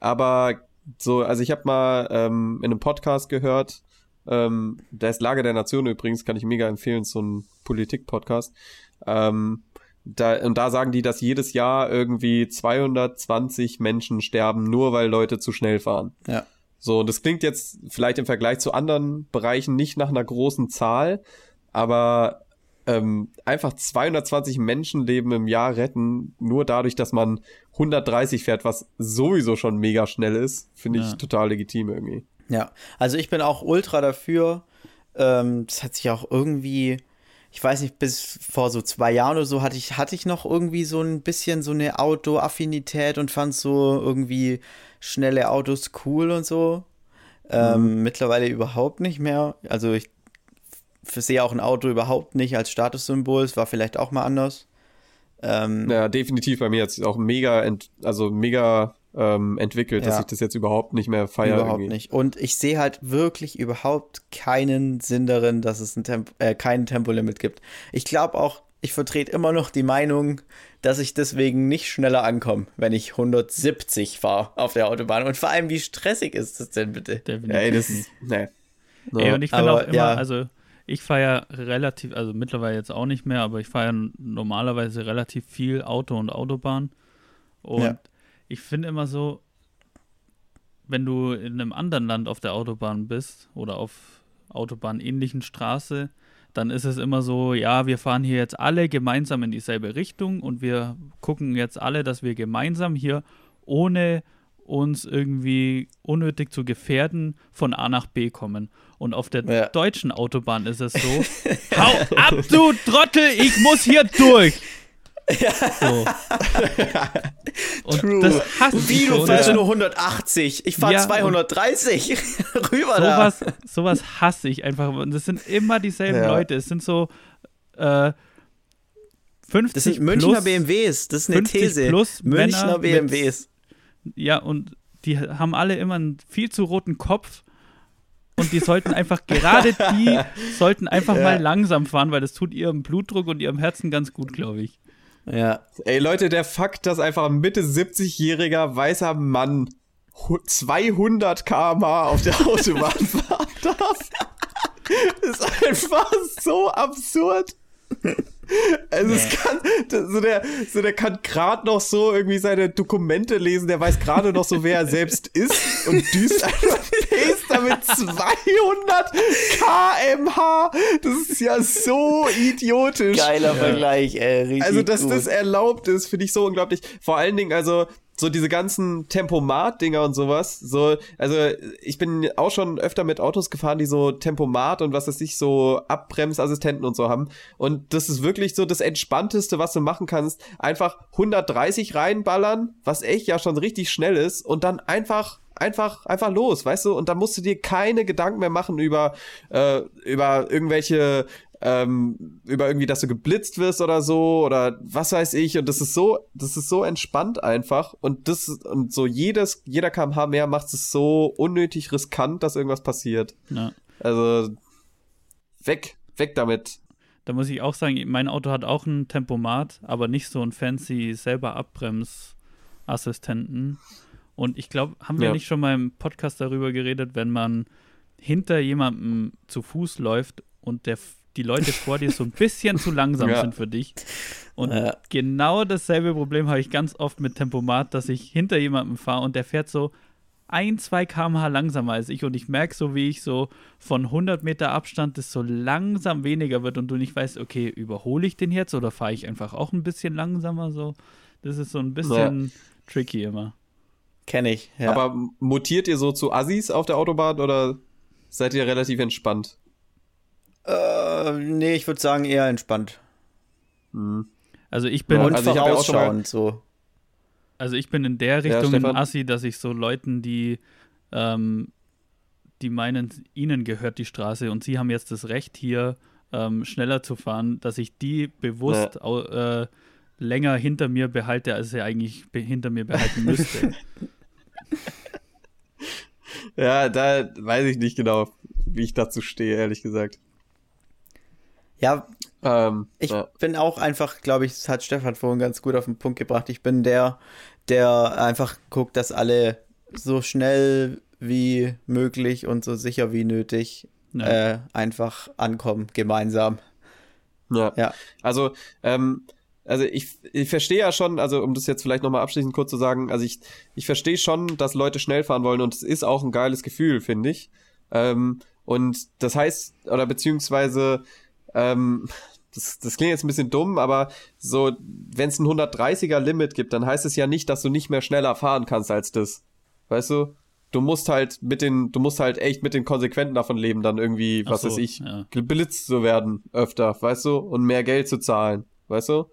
Aber so, also ich habe mal ähm, in einem Podcast gehört, ähm, der ist Lage der Nation übrigens, kann ich mega empfehlen, so ein Politik-Podcast. Ähm, da, und da sagen die, dass jedes Jahr irgendwie 220 Menschen sterben, nur weil Leute zu schnell fahren. Ja. So, und das klingt jetzt vielleicht im Vergleich zu anderen Bereichen nicht nach einer großen Zahl, aber ähm, einfach 220 Menschenleben im Jahr retten, nur dadurch, dass man 130 fährt, was sowieso schon mega schnell ist, finde ich Ja. total legitim irgendwie. Ja, also ich bin auch ultra dafür. Ähm, das hat sich auch irgendwie, ich weiß nicht, bis vor so zwei Jahren oder so hatte ich, hatte ich noch irgendwie so ein bisschen so eine Auto-Affinität und fand so irgendwie schnelle Autos cool und so. Ähm, mittlerweile überhaupt nicht mehr. Also ich sehe auch ein Auto überhaupt nicht als Statussymbol. Es war vielleicht auch mal anders. Ähm, Ja, definitiv bei mir jetzt auch mega, ent, also mega ähm, entwickelt, dass Ja. ich das jetzt überhaupt nicht mehr feiere. überhaupt irgendwie. nicht. Und ich sehe halt wirklich überhaupt keinen Sinn darin, dass es ein Temp äh, kein Tempolimit gibt. Ich glaube auch, ich vertrete immer noch die Meinung, dass ich deswegen nicht schneller ankomme, wenn ich 170 fahre auf der Autobahn. Und vor allem, wie stressig ist das denn bitte? Definitiv. Ey, das ist, nee. No. Ey, und ich finde auch immer, ja. also ich fahre ja relativ, also mittlerweile jetzt auch nicht mehr, aber ich fahre ja normalerweise relativ viel Auto und Autobahn. Und Ja. Ich finde immer so, wenn du in einem anderen Land auf der Autobahn bist oder auf Autobahnähnlichen Straße, dann ist es immer so, ja, wir fahren hier jetzt alle gemeinsam in dieselbe Richtung und wir gucken jetzt alle, dass wir gemeinsam hier ohne uns irgendwie unnötig zu gefährden von A nach B kommen. Und auf der Ja. deutschen Autobahn ist es so, [LAUGHS] hau ab, du Trottel, ich muss hier durch. So. [LAUGHS] Und True. das hasse Wie, ich du fährst nur 180. Ich fahre Ja, und- 230. [LAUGHS] Rüber da. sowas, sowas hasse ich einfach. Und das sind immer dieselben Ja. Leute. Es sind so äh, 50 Das sind Münchner plus, BMWs. Das ist eine 50 These. plus Münchner Männer mit- BMWs. Ja, und die haben alle immer einen viel zu roten Kopf. Und die sollten einfach, gerade die [LAUGHS] sollten einfach Ja. mal langsam fahren, weil das tut ihrem Blutdruck und ihrem Herzen ganz gut, glaube ich. Ja. Ey, Leute, der Fakt, dass einfach ein Mitte 70-jähriger weißer Mann hu- 200 km/h auf der Autobahn [LAUGHS] fahren darf, ist einfach so absurd. Also es kann, so der, so der kann gerade noch so irgendwie seine Dokumente lesen, der weiß gerade noch so, wer er selbst ist und düst einfach [LAUGHS] Pace damit 200 kmh. Das ist ja so idiotisch. Geiler Vergleich, ey. Richtig Also, dass gut. das erlaubt ist, finde ich so unglaublich. Vor allen Dingen, also, so diese ganzen Tempomat-Dinger und sowas. So, also, ich bin auch schon öfter mit Autos gefahren, die so Tempomat und was weiß ich, so Abbremsassistenten und so haben. Und das ist wirklich so das Entspannteste, was du machen kannst. Einfach 130 reinballern, was echt ja schon richtig schnell ist, und dann einfach einfach, einfach los, weißt du? Und dann musst du dir keine Gedanken mehr machen über, äh, über irgendwelche, ähm, über irgendwie, dass du geblitzt wirst oder so oder was weiß ich. Und das ist so, das ist so entspannt einfach. Und das, und so jedes, jeder kmh mehr macht es so unnötig riskant, dass irgendwas passiert. Ja. Also, weg, weg damit. Da muss ich auch sagen, mein Auto hat auch ein Tempomat, aber nicht so einen fancy selber Abbremsassistenten. Und ich glaube, haben wir Ja. nicht schon mal im Podcast darüber geredet, wenn man hinter jemandem zu Fuß läuft und der, die Leute vor dir so ein bisschen zu langsam [LAUGHS] Ja. sind für dich. Und Ja. genau dasselbe Problem habe ich ganz oft mit Tempomat, dass ich hinter jemandem fahre und der fährt so ein, zwei km/h langsamer als ich und ich merke so, wie ich so von 100 Meter Abstand das so langsam weniger wird und du nicht weißt, okay, überhole ich den jetzt oder fahre ich einfach auch ein bisschen langsamer so. Das ist so ein bisschen tricky immer. Kenn ich. Ja. Aber mutiert ihr so zu Assis auf der Autobahn oder seid ihr relativ entspannt? Äh, nee, ich würde sagen eher entspannt. Hm. Also ich bin, Ja, also ich ja vorausschauend so. also ich bin in der Richtung ein Stefan? Assi, dass ich so Leuten, die ähm, die meinen, ihnen gehört die Straße und sie haben jetzt das Recht hier ähm, schneller zu fahren, dass ich die bewusst au, äh, länger hinter mir behalte, als sie eigentlich be hinter mir behalten müsste. [LAUGHS] [LAUGHS] Ja, da weiß ich nicht genau, wie ich dazu stehe, ehrlich gesagt. Ja, Ähm, ich ja. bin auch einfach, glaube ich, das hat Stefan vorhin ganz gut auf den Punkt gebracht. Ich bin der, der einfach guckt, dass alle so schnell wie möglich und so sicher wie nötig Ja. äh, einfach ankommen, gemeinsam. Ja. Ja. Also, ähm, also ich, ich verstehe ja schon, also um das jetzt vielleicht nochmal abschließend kurz zu sagen, also ich, ich verstehe schon, dass Leute schnell fahren wollen und es ist auch ein geiles Gefühl, finde ich. Ähm, und das heißt, oder beziehungsweise, ähm, das, das klingt jetzt ein bisschen dumm, aber so, wenn es ein 130er Limit gibt, dann heißt es ja nicht, dass du nicht mehr schneller fahren kannst als das. Weißt du? du musst halt mit den, du musst halt echt mit den Konsequenzen davon leben, dann irgendwie, Ach was so, weiß ich, ja. geblitzt zu werden öfter, weißt du, und mehr Geld zu zahlen, weißt du?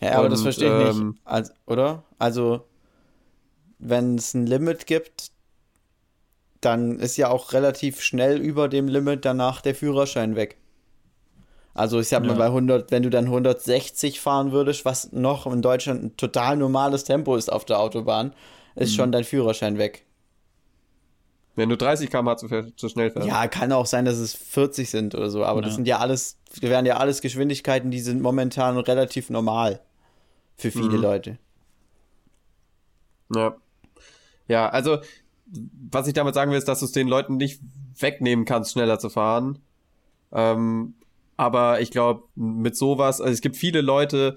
Ja, aber das Und, verstehe ich ähm, nicht. Also, oder? Also, wenn es ein Limit gibt, dann ist ja auch relativ schnell über dem Limit danach der Führerschein weg. Also ich sag mal Ja. bei 100, wenn du dann 160 fahren würdest, was noch in Deutschland ein total normales Tempo ist auf der Autobahn, ist schon dein Führerschein weg. Wenn du 30 km/h zu, zu schnell fährst. Ja, kann auch sein, dass es 40 sind oder so, aber das Ja. sind ja alles, das wären ja alles Geschwindigkeiten, die sind momentan relativ normal für viele Mhm. Leute. Ja. Ja, also, was ich damit sagen will, ist, dass du es den Leuten nicht wegnehmen kannst, schneller zu fahren. Ähm, aber ich glaube, mit sowas, also es gibt viele Leute,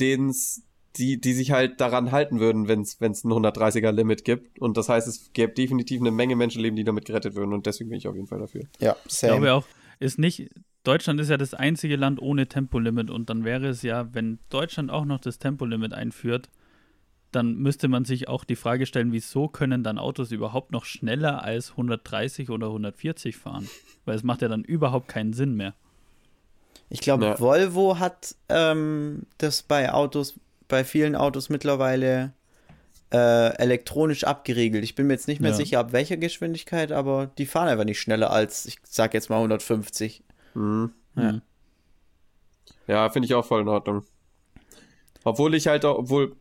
denen's, die, die sich halt daran halten würden, wenn es ein 130er Limit gibt. Und das heißt, es gäbe definitiv eine Menge Menschenleben, die damit gerettet würden. Und deswegen bin ich auf jeden Fall dafür. Ja, Ich same. glaube auch, ist nicht, Deutschland ist ja das einzige Land ohne Tempolimit und dann wäre es ja, wenn Deutschland auch noch das Tempolimit einführt, dann müsste man sich auch die Frage stellen, wieso können dann Autos überhaupt noch schneller als 130 oder 140 fahren? Weil es macht ja dann überhaupt keinen Sinn mehr. Ich glaube, Ja. Volvo hat ähm, das bei Autos, bei vielen Autos mittlerweile äh, elektronisch abgeriegelt. Ich bin mir jetzt nicht mehr Ja. sicher, ab welcher Geschwindigkeit, aber die fahren einfach nicht schneller als, ich sag jetzt mal 150. Mhm. Ja. Ja, finde ich auch voll in Ordnung. Obwohl ich halt, auch, obwohl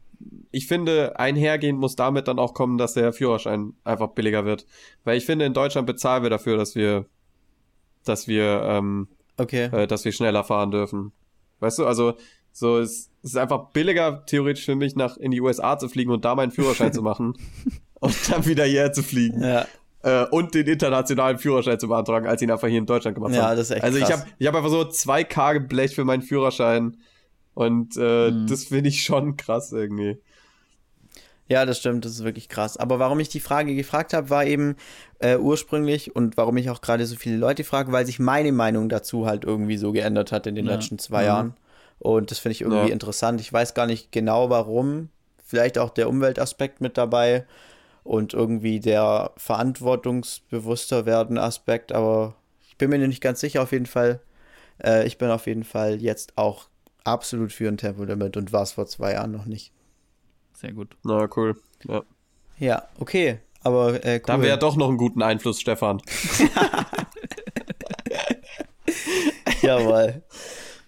ich finde, einhergehend muss damit dann auch kommen, dass der Führerschein einfach billiger wird. Weil ich finde, in Deutschland bezahlen wir dafür, dass wir, dass wir, ähm, Okay. äh, dass wir schneller fahren dürfen. Weißt du, also so es, es ist einfach billiger theoretisch für mich nach in die USA zu fliegen und da meinen Führerschein zu machen [LAUGHS] und dann wieder hierher zu fliegen Ja, äh, und den internationalen Führerschein zu beantragen, als ich ihn einfach hier in Deutschland gemacht Ja, habe. das ist echt Also ich krass. habe ich hab einfach so 2K geblecht für meinen Führerschein und äh, Mhm. das finde ich schon krass irgendwie. Ja, das stimmt, das ist wirklich krass. Aber warum ich die Frage gefragt habe, war eben äh, ursprünglich und warum ich auch gerade so viele Leute frage, weil sich meine Meinung dazu halt irgendwie so geändert hat in den Ja. letzten zwei Mhm. Jahren. Und das finde ich irgendwie Ja. interessant. Ich weiß gar nicht genau warum. Vielleicht auch der Umweltaspekt mit dabei und irgendwie der verantwortungsbewusster werden Aspekt, aber ich bin mir nicht ganz sicher auf jeden Fall. Äh, ich bin auf jeden Fall jetzt auch absolut für ein Tempolimit und war es vor zwei Jahren noch nicht. Sehr gut. Na cool. Ja. Ja, okay. Aber äh, cool. Da haben wir ja doch noch einen guten Einfluss, Stefan. [LAUGHS] Jawohl.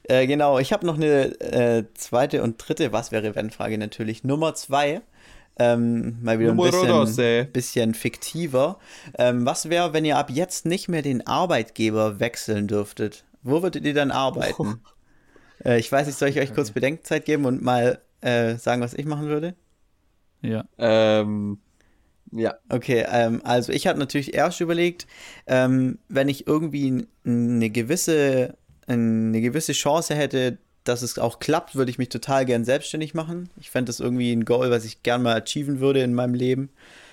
äh, genau, ich habe noch eine äh, zweite und dritte Was wäre wenn Frage natürlich. Nummer zwei. Ähm, mal wieder ein bisschen, bisschen fiktiver. Ähm, was wäre, wenn ihr ab jetzt nicht mehr den Arbeitgeber wechseln dürftet? Wo würdet ihr dann arbeiten? [LAUGHS] Äh, ich weiß nicht, soll ich euch kurz Bedenkzeit geben und mal äh, sagen, was ich machen würde? Ja. Ähm, ja. Okay, ähm, also ich habe natürlich erst überlegt, ähm, wenn ich irgendwie eine gewisse, eine gewisse Chance hätte, dass es auch klappt, würde ich mich total gern selbstständig machen. Ich fände das irgendwie ein Goal, was ich gern mal achieven würde in meinem Leben.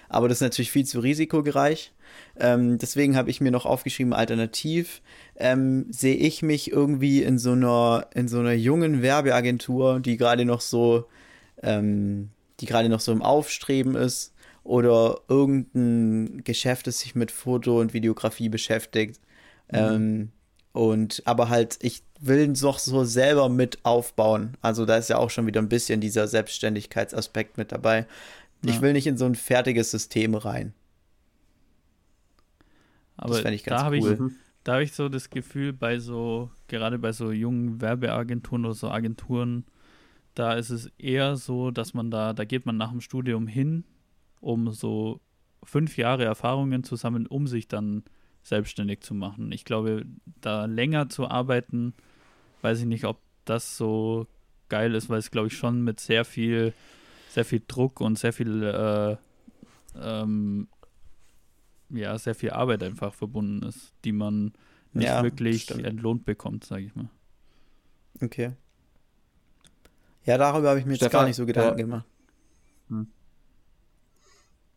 Aber das ist natürlich viel zu risikogereich. Ähm, deswegen habe ich mir noch aufgeschrieben, alternativ ähm, sehe ich mich irgendwie in so einer, in so einer jungen Werbeagentur, die gerade noch so, ähm, die gerade noch so im Aufstreben ist oder irgendein Geschäft, das sich mit Foto und Videografie beschäftigt. Ähm, und aber halt, ich will noch so selber mit aufbauen. Also da ist ja auch schon wieder ein bisschen dieser Selbstständigkeitsaspekt mit dabei. Ich Ja. will nicht in so ein fertiges System rein. Aber fänd ich ganz da habe cool. ich, da habe ich so das Gefühl, bei so, gerade bei so jungen Werbeagenturen oder so Agenturen, da ist es eher so, dass man da, da geht man nach dem Studium hin, um so fünf Jahre Erfahrungen zu sammeln, um sich dann selbstständig zu machen. Ich glaube, da länger zu arbeiten, weiß ich nicht, ob das so geil ist, weil es, glaube ich, schon mit sehr viel, sehr viel Druck und sehr viel, äh, ähm, ja, sehr viel Arbeit einfach verbunden ist, die man nicht Ja, wirklich stimmt. entlohnt bekommt, sage ich mal. Okay. Ja, darüber habe ich mir jetzt Stefan, gar nicht so Gedanken ja. gemacht.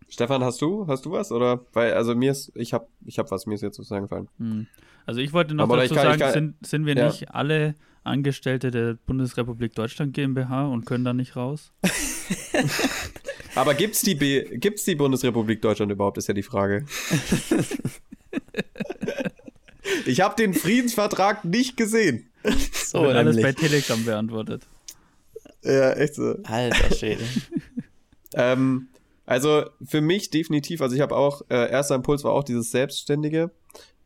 Stefan, hast du, hast du was? Oder? Weil, also mir ist, ich hab, ich hab was, mir ist jetzt sozusagen gefallen. Hm. Also ich wollte noch Aber dazu kann- sagen, kann- sind, sind wir ja. nicht alle Angestellte der Bundesrepublik Deutschland GmbH und können da nicht raus? [LAUGHS] [LAUGHS] Aber gibt's die, B gibt's die Bundesrepublik Deutschland überhaupt, ist ja die Frage. ich habe den Friedensvertrag nicht gesehen. So, wird alles bei Telegram beantwortet. Ja, echt so. Alter Schwede. ähm, also für mich definitiv, also ich habe auch, äh, erster Impuls war auch dieses Selbstständige.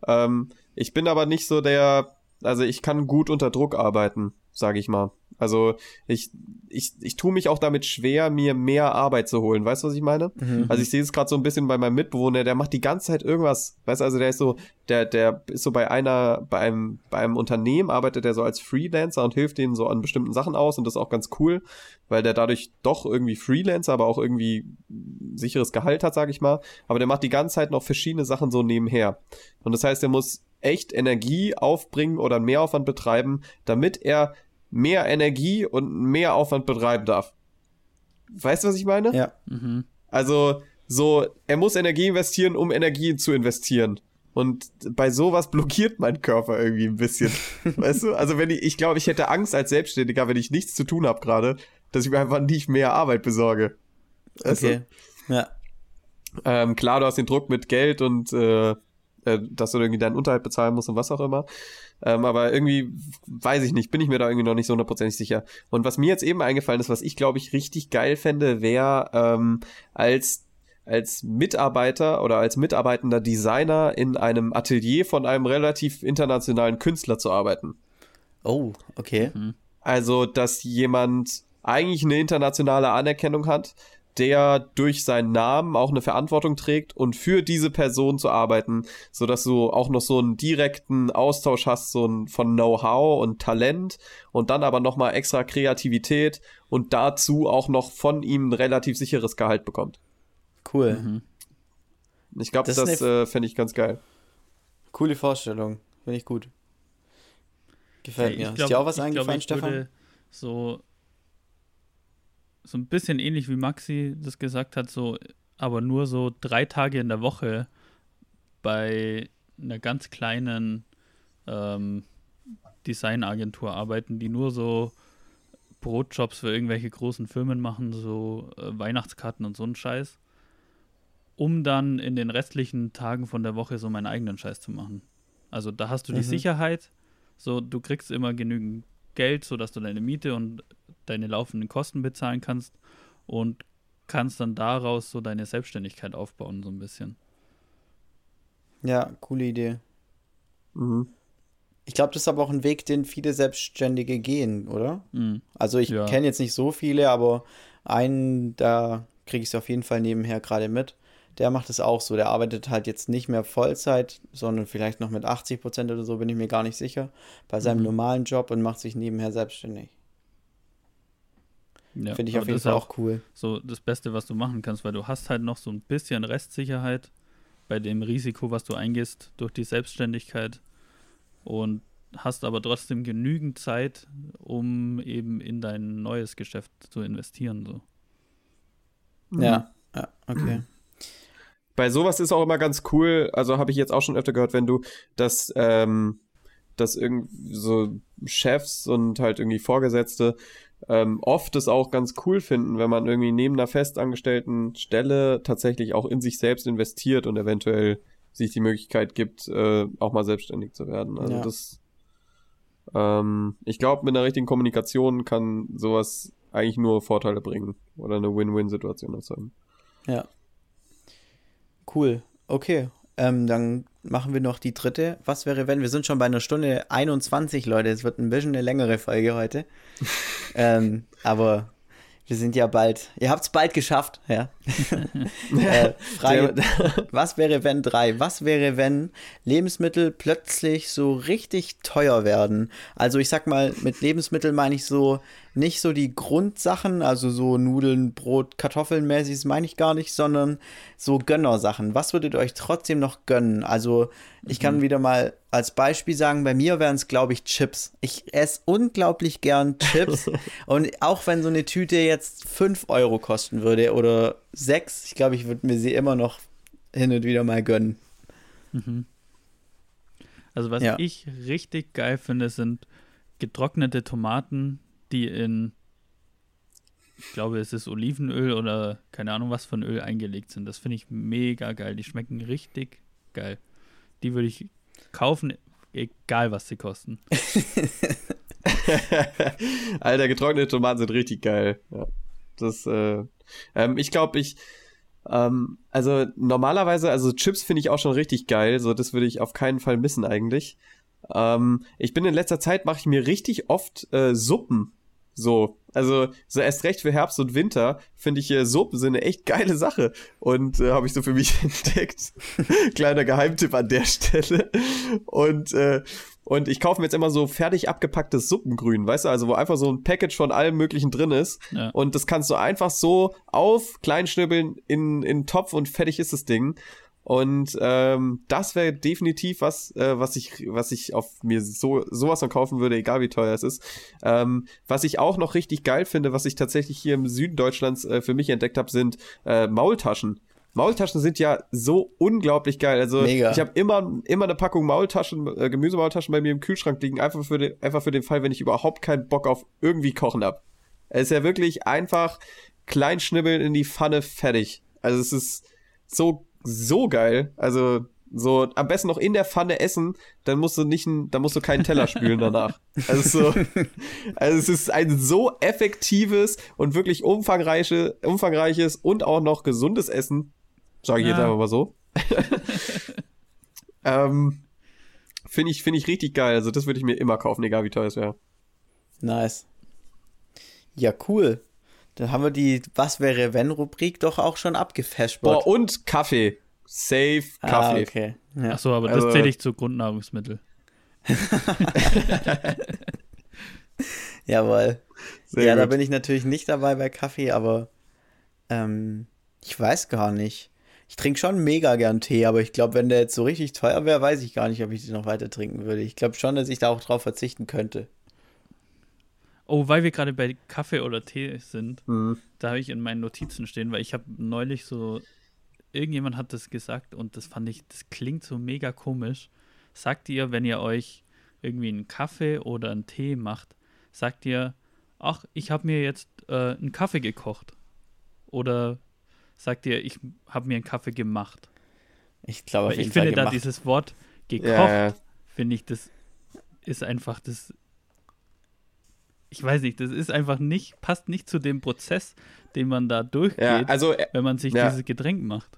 Ähm, ich bin aber nicht so der, also ich kann gut unter Druck arbeiten, sage ich mal. Also ich, ich, ich tue mich auch damit schwer, mir mehr Arbeit zu holen. Weißt du, was ich meine? Mhm. Also ich sehe es gerade so ein bisschen bei meinem Mitbewohner, der macht die ganze Zeit irgendwas. Weißt du, also der ist so, der, der ist so bei einer, bei einem, bei einem Unternehmen arbeitet er so als Freelancer und hilft denen so an bestimmten Sachen aus und das ist auch ganz cool, weil der dadurch doch irgendwie Freelancer, aber auch irgendwie sicheres Gehalt hat, sag ich mal. Aber der macht die ganze Zeit noch verschiedene Sachen so nebenher. Und das heißt, er muss echt Energie aufbringen oder mehr Aufwand betreiben, damit er mehr Energie und mehr Aufwand betreiben darf. Weißt du, was ich meine? Ja. Mhm. Also, so, er muss Energie investieren, um Energie zu investieren. Und bei sowas blockiert mein Körper irgendwie ein bisschen. [LAUGHS] weißt du? Also, wenn ich, ich glaube, ich hätte Angst als Selbstständiger, wenn ich nichts zu tun habe gerade, dass ich mir einfach nicht mehr Arbeit besorge. Weißt okay. Du? Ja. Ähm, klar, du hast den Druck mit Geld und äh, äh, dass du irgendwie deinen Unterhalt bezahlen musst und was auch immer. Ähm, aber irgendwie, weiß ich nicht, bin ich mir da irgendwie noch nicht so hundertprozentig sicher. Und was mir jetzt eben eingefallen ist, was ich glaube ich richtig geil fände, wäre ähm, als als Mitarbeiter oder als mitarbeitender Designer in einem Atelier von einem relativ internationalen Künstler zu arbeiten. Oh, okay. Mhm. Also, dass jemand eigentlich eine internationale Anerkennung hat, der durch seinen Namen auch eine Verantwortung trägt und für diese Person zu arbeiten, so dass du auch noch so einen direkten Austausch hast, so ein, von Know-how und Talent und dann aber noch mal extra Kreativität und dazu auch noch von ihm ein relativ sicheres Gehalt bekommt. Cool. Mhm. Ich glaube, das, das äh, fände ich ganz geil. Coole Vorstellung, finde ich gut. Gefällt ja, mir. Glaub, Ist dir auch was eingefallen, glaub, Stefan? So so ein bisschen ähnlich wie Maxi das gesagt hat, so, aber nur so drei Tage in der Woche bei einer ganz kleinen ähm, Designagentur arbeiten, die nur so Brotjobs für irgendwelche großen Firmen machen, so äh, Weihnachtskarten und so ein Scheiß, um dann in den restlichen Tagen von der Woche so meinen eigenen Scheiß zu machen. Also da hast du mhm. die Sicherheit, so du kriegst immer genügend Geld, sodass du deine Miete und deine laufenden Kosten bezahlen kannst und kannst dann daraus so deine Selbstständigkeit aufbauen, so ein bisschen. Ja, coole Idee. Mhm. Ich glaube, das ist aber auch ein Weg, den viele Selbstständige gehen, oder? Mhm. Also ich ja. kenne jetzt nicht so viele, aber einen, da kriege ich es auf jeden Fall nebenher gerade mit. Der macht es auch so. Der arbeitet halt jetzt nicht mehr Vollzeit, sondern vielleicht noch mit 80 Prozent oder so, bin ich mir gar nicht sicher, bei seinem mhm. normalen Job und macht sich nebenher selbstständig. Ja, Finde ich auf jeden Fall auch cool. So das Beste, was du machen kannst, weil du hast halt noch so ein bisschen Restsicherheit bei dem Risiko, was du eingehst durch die Selbstständigkeit und hast aber trotzdem genügend Zeit, um eben in dein neues Geschäft zu investieren. So. Ja, ja, okay. [CLEARS THROAT] Bei sowas ist auch immer ganz cool, also habe ich jetzt auch schon öfter gehört, wenn du das, ähm, dass irgendwie so Chefs und halt irgendwie Vorgesetzte ähm, oft es auch ganz cool finden, wenn man irgendwie neben einer festangestellten Stelle tatsächlich auch in sich selbst investiert und eventuell sich die Möglichkeit gibt, äh, auch mal selbstständig zu werden. Also ja. das, ähm, ich glaube, mit einer richtigen Kommunikation kann sowas eigentlich nur Vorteile bringen oder eine Win-Win-Situation erzeugen. Ja. Cool. Okay. Ähm, dann machen wir noch die dritte. Was wäre, wenn? Wir sind schon bei einer Stunde 21, Leute. Es wird ein bisschen eine längere Folge heute. [LAUGHS] ähm, aber wir sind ja bald. Ihr habt es bald geschafft, ja. Äh, [LAUGHS] Frage: [LAUGHS] Was wäre, wenn drei? Was wäre, wenn Lebensmittel plötzlich so richtig teuer werden? Also, ich sag mal, mit Lebensmitteln meine ich so nicht so die Grundsachen, also so Nudeln, Brot, Kartoffeln mäßig, meine ich gar nicht, sondern so Gönnersachen. Was würdet ihr euch trotzdem noch gönnen? Also, ich kann mhm. wieder mal als Beispiel sagen, bei mir wären es, glaube ich, Chips. Ich esse unglaublich gern Chips. [LAUGHS] und auch wenn so eine Tüte jetzt 5 Euro kosten würde oder 6, ich glaube, ich würde mir sie immer noch hin und wieder mal gönnen. Mhm. Also, was ja. ich richtig geil finde, sind getrocknete Tomaten, die in ich glaube, es ist Olivenöl oder keine Ahnung, was für ein Öl eingelegt sind. Das finde ich mega geil. Die schmecken richtig geil. Die würde ich kaufen, egal was sie kosten. [LAUGHS] Alter, getrocknete Tomaten sind richtig geil. Ja. Das, äh, ähm, ich glaube, ich, ähm, also normalerweise, also Chips finde ich auch schon richtig geil. So, das würde ich auf keinen Fall missen eigentlich. Ähm, ich bin in letzter Zeit mache ich mir richtig oft äh, Suppen. So, also so erst recht für Herbst und Winter finde ich äh, Suppen sind eine echt geile Sache und äh, habe ich so für mich [LAUGHS] entdeckt. Kleiner Geheimtipp an der Stelle und äh, und ich kaufe mir jetzt immer so fertig abgepacktes Suppengrün, weißt du, also wo einfach so ein Package von allem möglichen drin ist. Ja. Und das kannst du einfach so auf kleinschnibbeln in, in den Topf und fertig ist das Ding. Und ähm, das wäre definitiv was, äh, was ich, was ich auf mir so sowas von kaufen würde, egal wie teuer es ist. Ähm, was ich auch noch richtig geil finde, was ich tatsächlich hier im Süden Deutschlands äh, für mich entdeckt habe, sind äh, Maultaschen. Maultaschen sind ja so unglaublich geil. Also Mega. ich habe immer immer eine Packung Maultaschen, äh, Gemüsemaultaschen bei mir im Kühlschrank liegen, einfach für den einfach für den Fall, wenn ich überhaupt keinen Bock auf irgendwie kochen hab. Es ist ja wirklich einfach klein schnibbeln in die Pfanne fertig. Also es ist so so geil. Also so am besten noch in der Pfanne essen, dann musst du nicht, dann musst du keinen Teller spülen danach. [LAUGHS] Also so, also es ist ein so effektives und wirklich umfangreiche, umfangreiches und auch noch gesundes Essen, sage ich jetzt Ja. einfach mal so. [LAUGHS] ähm, finde ich, finde ich richtig geil. Also das würde ich mir immer kaufen, egal wie teuer es wäre. Nice. Ja, cool. Dann haben wir die Was wäre wenn Rubrik doch auch schon abgefashbot. Boah, und Kaffee. Safe ah, Kaffee. okay. Ja. Achso, aber Also- das zähle ich zu Grundnahrungsmittel. [LAUGHS] Jawohl. Sehr ja, da gut. bin ich natürlich nicht dabei bei Kaffee, aber ähm, ich weiß gar nicht. Ich trinke schon mega gern Tee, aber ich glaube, wenn der jetzt so richtig teuer wäre, weiß ich gar nicht, ob ich den noch weiter trinken würde. Ich glaube schon, dass ich da auch drauf verzichten könnte. Oh, weil wir gerade bei Kaffee oder Tee sind, Mhm. da habe ich in meinen Notizen stehen, weil ich habe neulich so, irgendjemand hat das gesagt und das fand ich, das klingt so mega komisch. Sagt ihr, wenn ihr euch irgendwie einen Kaffee oder einen Tee macht, sagt ihr, ach, ich habe mir jetzt äh, einen Kaffee gekocht. Oder sagt ihr, ich habe mir einen Kaffee gemacht. Ich glaube, ich finde da dieses Wort gekocht, Ja, ja. finde ich, das ist einfach das. Ich weiß nicht, das ist einfach nicht, passt nicht zu dem Prozess, den man da durchgeht, ja, also äh, wenn man sich dieses Getränk macht.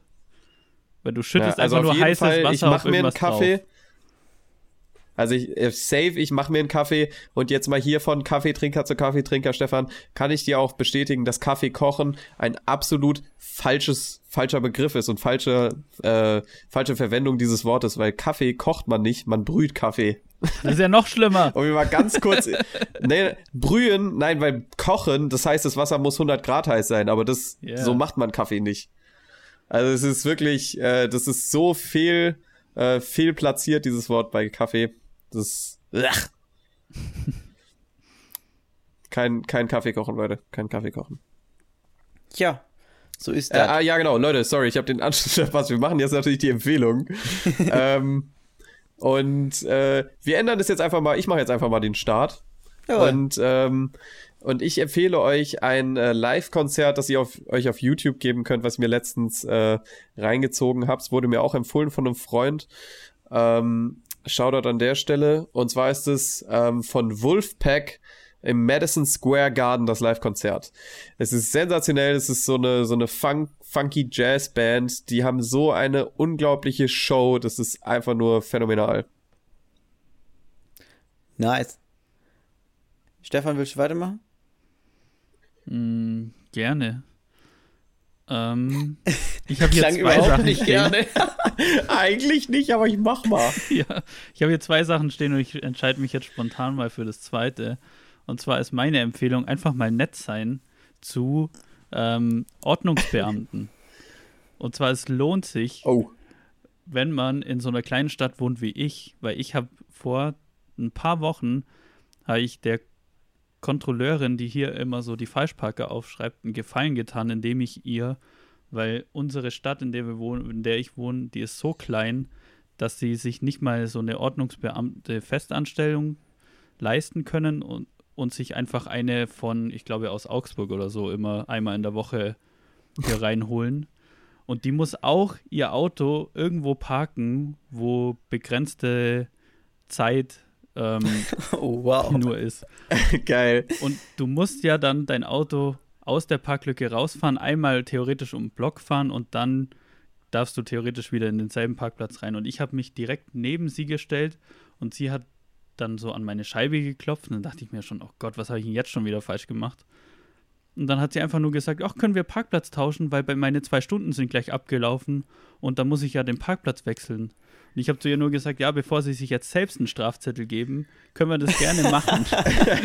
Weil du schüttest also einfach nur heißes Fall, Wasser ich mach auf mir einen irgendwas Kaffee. drauf. Also ich äh, safe, ich mache mir einen Kaffee und jetzt mal hier von Kaffeetrinker zu Kaffeetrinker, Stefan, kann ich dir auch bestätigen, dass Kaffee kochen ein absolut falsches, falscher Begriff ist und falsche, äh, falsche Verwendung dieses Wortes, weil Kaffee kocht man nicht, man brüht Kaffee. Das ist ja noch schlimmer. [LAUGHS] Um mir mal ganz kurz, nee, brühen, nein, weil kochen, das heißt, das Wasser muss 100 Grad heiß sein, aber das, Ja. so macht man Kaffee nicht. Also es ist wirklich, äh, das ist so fehl, äh, fehl platziert, dieses Wort bei Kaffee. Das, ach. [LAUGHS] kein, kein Kaffee kochen, Leute, kein Kaffee kochen. Tja, so ist Äh, das. ah, ja, genau, Leute, sorry, ich habe den Anschluss [LAUGHS] verpasst. Wir machen jetzt natürlich die Empfehlung. [LAUGHS] ähm, und äh, wir ändern das jetzt einfach mal, ich mache jetzt einfach mal den Start. Jawohl. Und, ähm, und ich empfehle euch ein äh, Live-Konzert, das ihr auf, euch auf YouTube geben könnt, was ich mir letztens äh, reingezogen habe. Es wurde mir auch empfohlen von einem Freund. Ähm, Shoutout an der Stelle. Und zwar ist es ähm, von Wolfpack im Madison Square Garden das Live-Konzert. Es ist sensationell. Es ist so eine, so eine Funk, funky Jazz-Band. Die haben so eine unglaubliche Show. Das ist einfach nur phänomenal. Nice. Stefan, willst du weitermachen? Mm, gerne. Ähm, [LAUGHS] ich habe hier Klang zwei Sachen nicht stehen. gerne. [LAUGHS] Eigentlich nicht, aber ich mach mal. [LAUGHS] Ja, ich habe hier zwei Sachen stehen und ich entscheide mich jetzt spontan mal für das zweite. Und zwar ist meine Empfehlung einfach mal nett sein zu ähm, Ordnungsbeamten. Und zwar es lohnt sich, Oh. wenn man in so einer kleinen Stadt wohnt wie ich, weil ich habe vor ein paar Wochen habe ich der Kontrolleurin, die hier immer so die Falschparker aufschreibt, einen Gefallen getan, indem ich ihr, weil unsere Stadt, in der wir wohnen, in der ich wohne, die ist so klein, dass sie sich nicht mal so eine Ordnungsbeamte Festanstellung leisten können und und sich einfach eine von, ich glaube, aus Augsburg oder so immer einmal in der Woche hier [LAUGHS] reinholen. Und die muss auch ihr Auto irgendwo parken, wo begrenzte Zeit ähm, [LAUGHS] Oh, wow. nur ist. [LAUGHS] Geil. Und du musst ja dann dein Auto aus der Parklücke rausfahren, einmal theoretisch um den Block fahren und dann darfst du theoretisch wieder in denselben Parkplatz rein. Und ich habe mich direkt neben sie gestellt und sie hat dann so an meine Scheibe geklopft. Und dann dachte ich mir schon, oh Gott, was habe ich denn jetzt schon wieder falsch gemacht? Und dann hat sie einfach nur gesagt, ach, können wir Parkplatz tauschen, weil bei meine zwei Stunden sind gleich abgelaufen und dann muss ich ja den Parkplatz wechseln. Und ich habe zu ihr nur gesagt, ja, bevor sie sich jetzt selbst einen Strafzettel geben, können wir das gerne machen.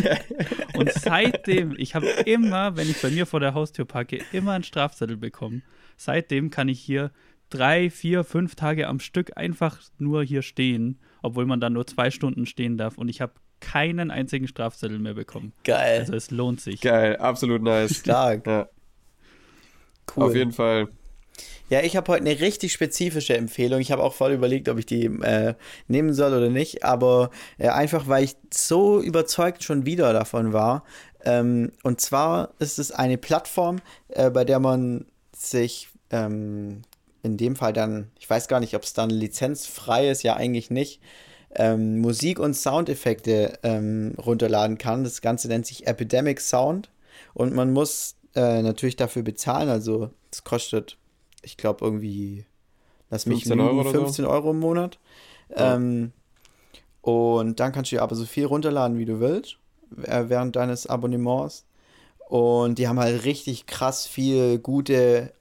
[LAUGHS] und seitdem, ich habe immer, wenn ich bei mir vor der Haustür parke, immer einen Strafzettel bekommen. Seitdem kann ich hier drei, vier, fünf Tage am Stück einfach nur hier stehen, obwohl man dann nur zwei Stunden stehen darf. Und ich habe keinen einzigen Strafzettel mehr bekommen. Geil. Also es lohnt sich. Geil, absolut nice. Stark. Ja, Cool. auf jeden Fall. Ja, ich habe heute eine richtig spezifische Empfehlung. Ich habe auch voll überlegt, ob ich die äh, nehmen soll oder nicht, aber äh, einfach, weil ich so überzeugt schon wieder davon war. Ähm, und zwar ist es eine Plattform, äh, bei der man sich ähm, in dem Fall dann, ich weiß gar nicht, ob es dann lizenzfrei ist, ja eigentlich nicht, ähm, Musik und Soundeffekte ähm, runterladen kann. Das Ganze nennt sich Epidemic Sound und man muss äh, natürlich dafür bezahlen. Also es kostet, ich glaube irgendwie, lass mich 15 Euro lügen, oder so? 15 Euro im Monat. Ja. Ähm, und dann kannst du dir aber so viel runterladen, wie du willst, äh, während deines Abonnements. Und die haben halt richtig krass viel gute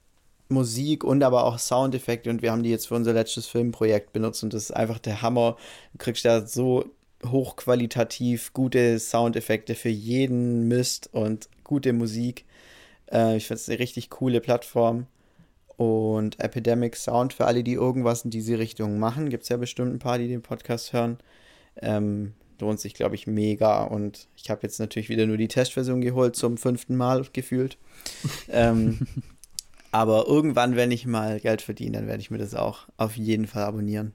Musik und aber auch Soundeffekte. Und wir haben die jetzt für unser letztes Filmprojekt benutzt. Und das ist einfach der Hammer. Du kriegst da so hochqualitativ gute Soundeffekte für jeden Mist und gute Musik. Äh, ich finde es eine richtig coole Plattform. Und Epidemic Sound für alle, die irgendwas in diese Richtung machen. Gibt es ja bestimmt ein paar, die den Podcast hören. Ähm, lohnt sich, glaube ich, mega. Und ich habe jetzt natürlich wieder nur die Testversion geholt, zum fünften Mal gefühlt. ähm, [LAUGHS] aber irgendwann, wenn ich mal Geld verdiene, dann werde ich mir das auch auf jeden Fall abonnieren.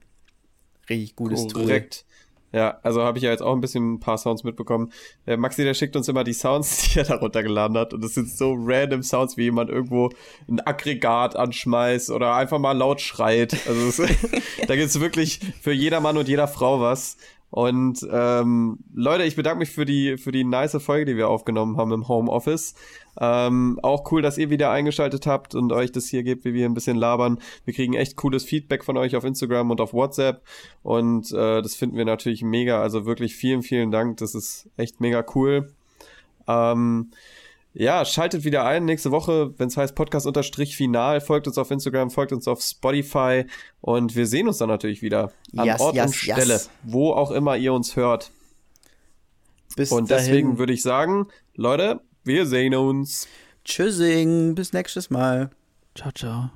Richtig gutes Tool. Korrekt. Ja, also habe ich ja jetzt auch ein bisschen ein paar Sounds mitbekommen. Der Maxi, der schickt uns immer die Sounds, [LAUGHS] die er da runtergeladen hat. Und das sind so random Sounds, wie jemand irgendwo ein Aggregat anschmeißt oder einfach mal laut schreit. Also es, [LAUGHS] da gibt's wirklich für jeder Mann und jeder Frau was. Und ähm, Leute, ich bedanke mich für die für die nice Folge, die wir aufgenommen haben im Homeoffice. Ähm, auch cool, dass ihr wieder eingeschaltet habt und euch das hier gebt, wie wir ein bisschen labern. Wir kriegen echt cooles Feedback von euch auf Instagram und auf WhatsApp und äh, das finden wir natürlich mega. Also wirklich vielen, vielen Dank. Das ist echt mega cool. Ähm, ja, schaltet wieder ein nächste Woche, wenn es heißt Podcast-Final. Folgt uns auf Instagram, folgt uns auf Spotify und wir sehen uns dann natürlich wieder an Yes, Ort yes, und Stelle, yes. wo auch immer ihr uns hört. Bis Und dahin. deswegen würde ich sagen, Leute, wir sehen uns. Tschüssing. Bis nächstes Mal. Ciao, ciao.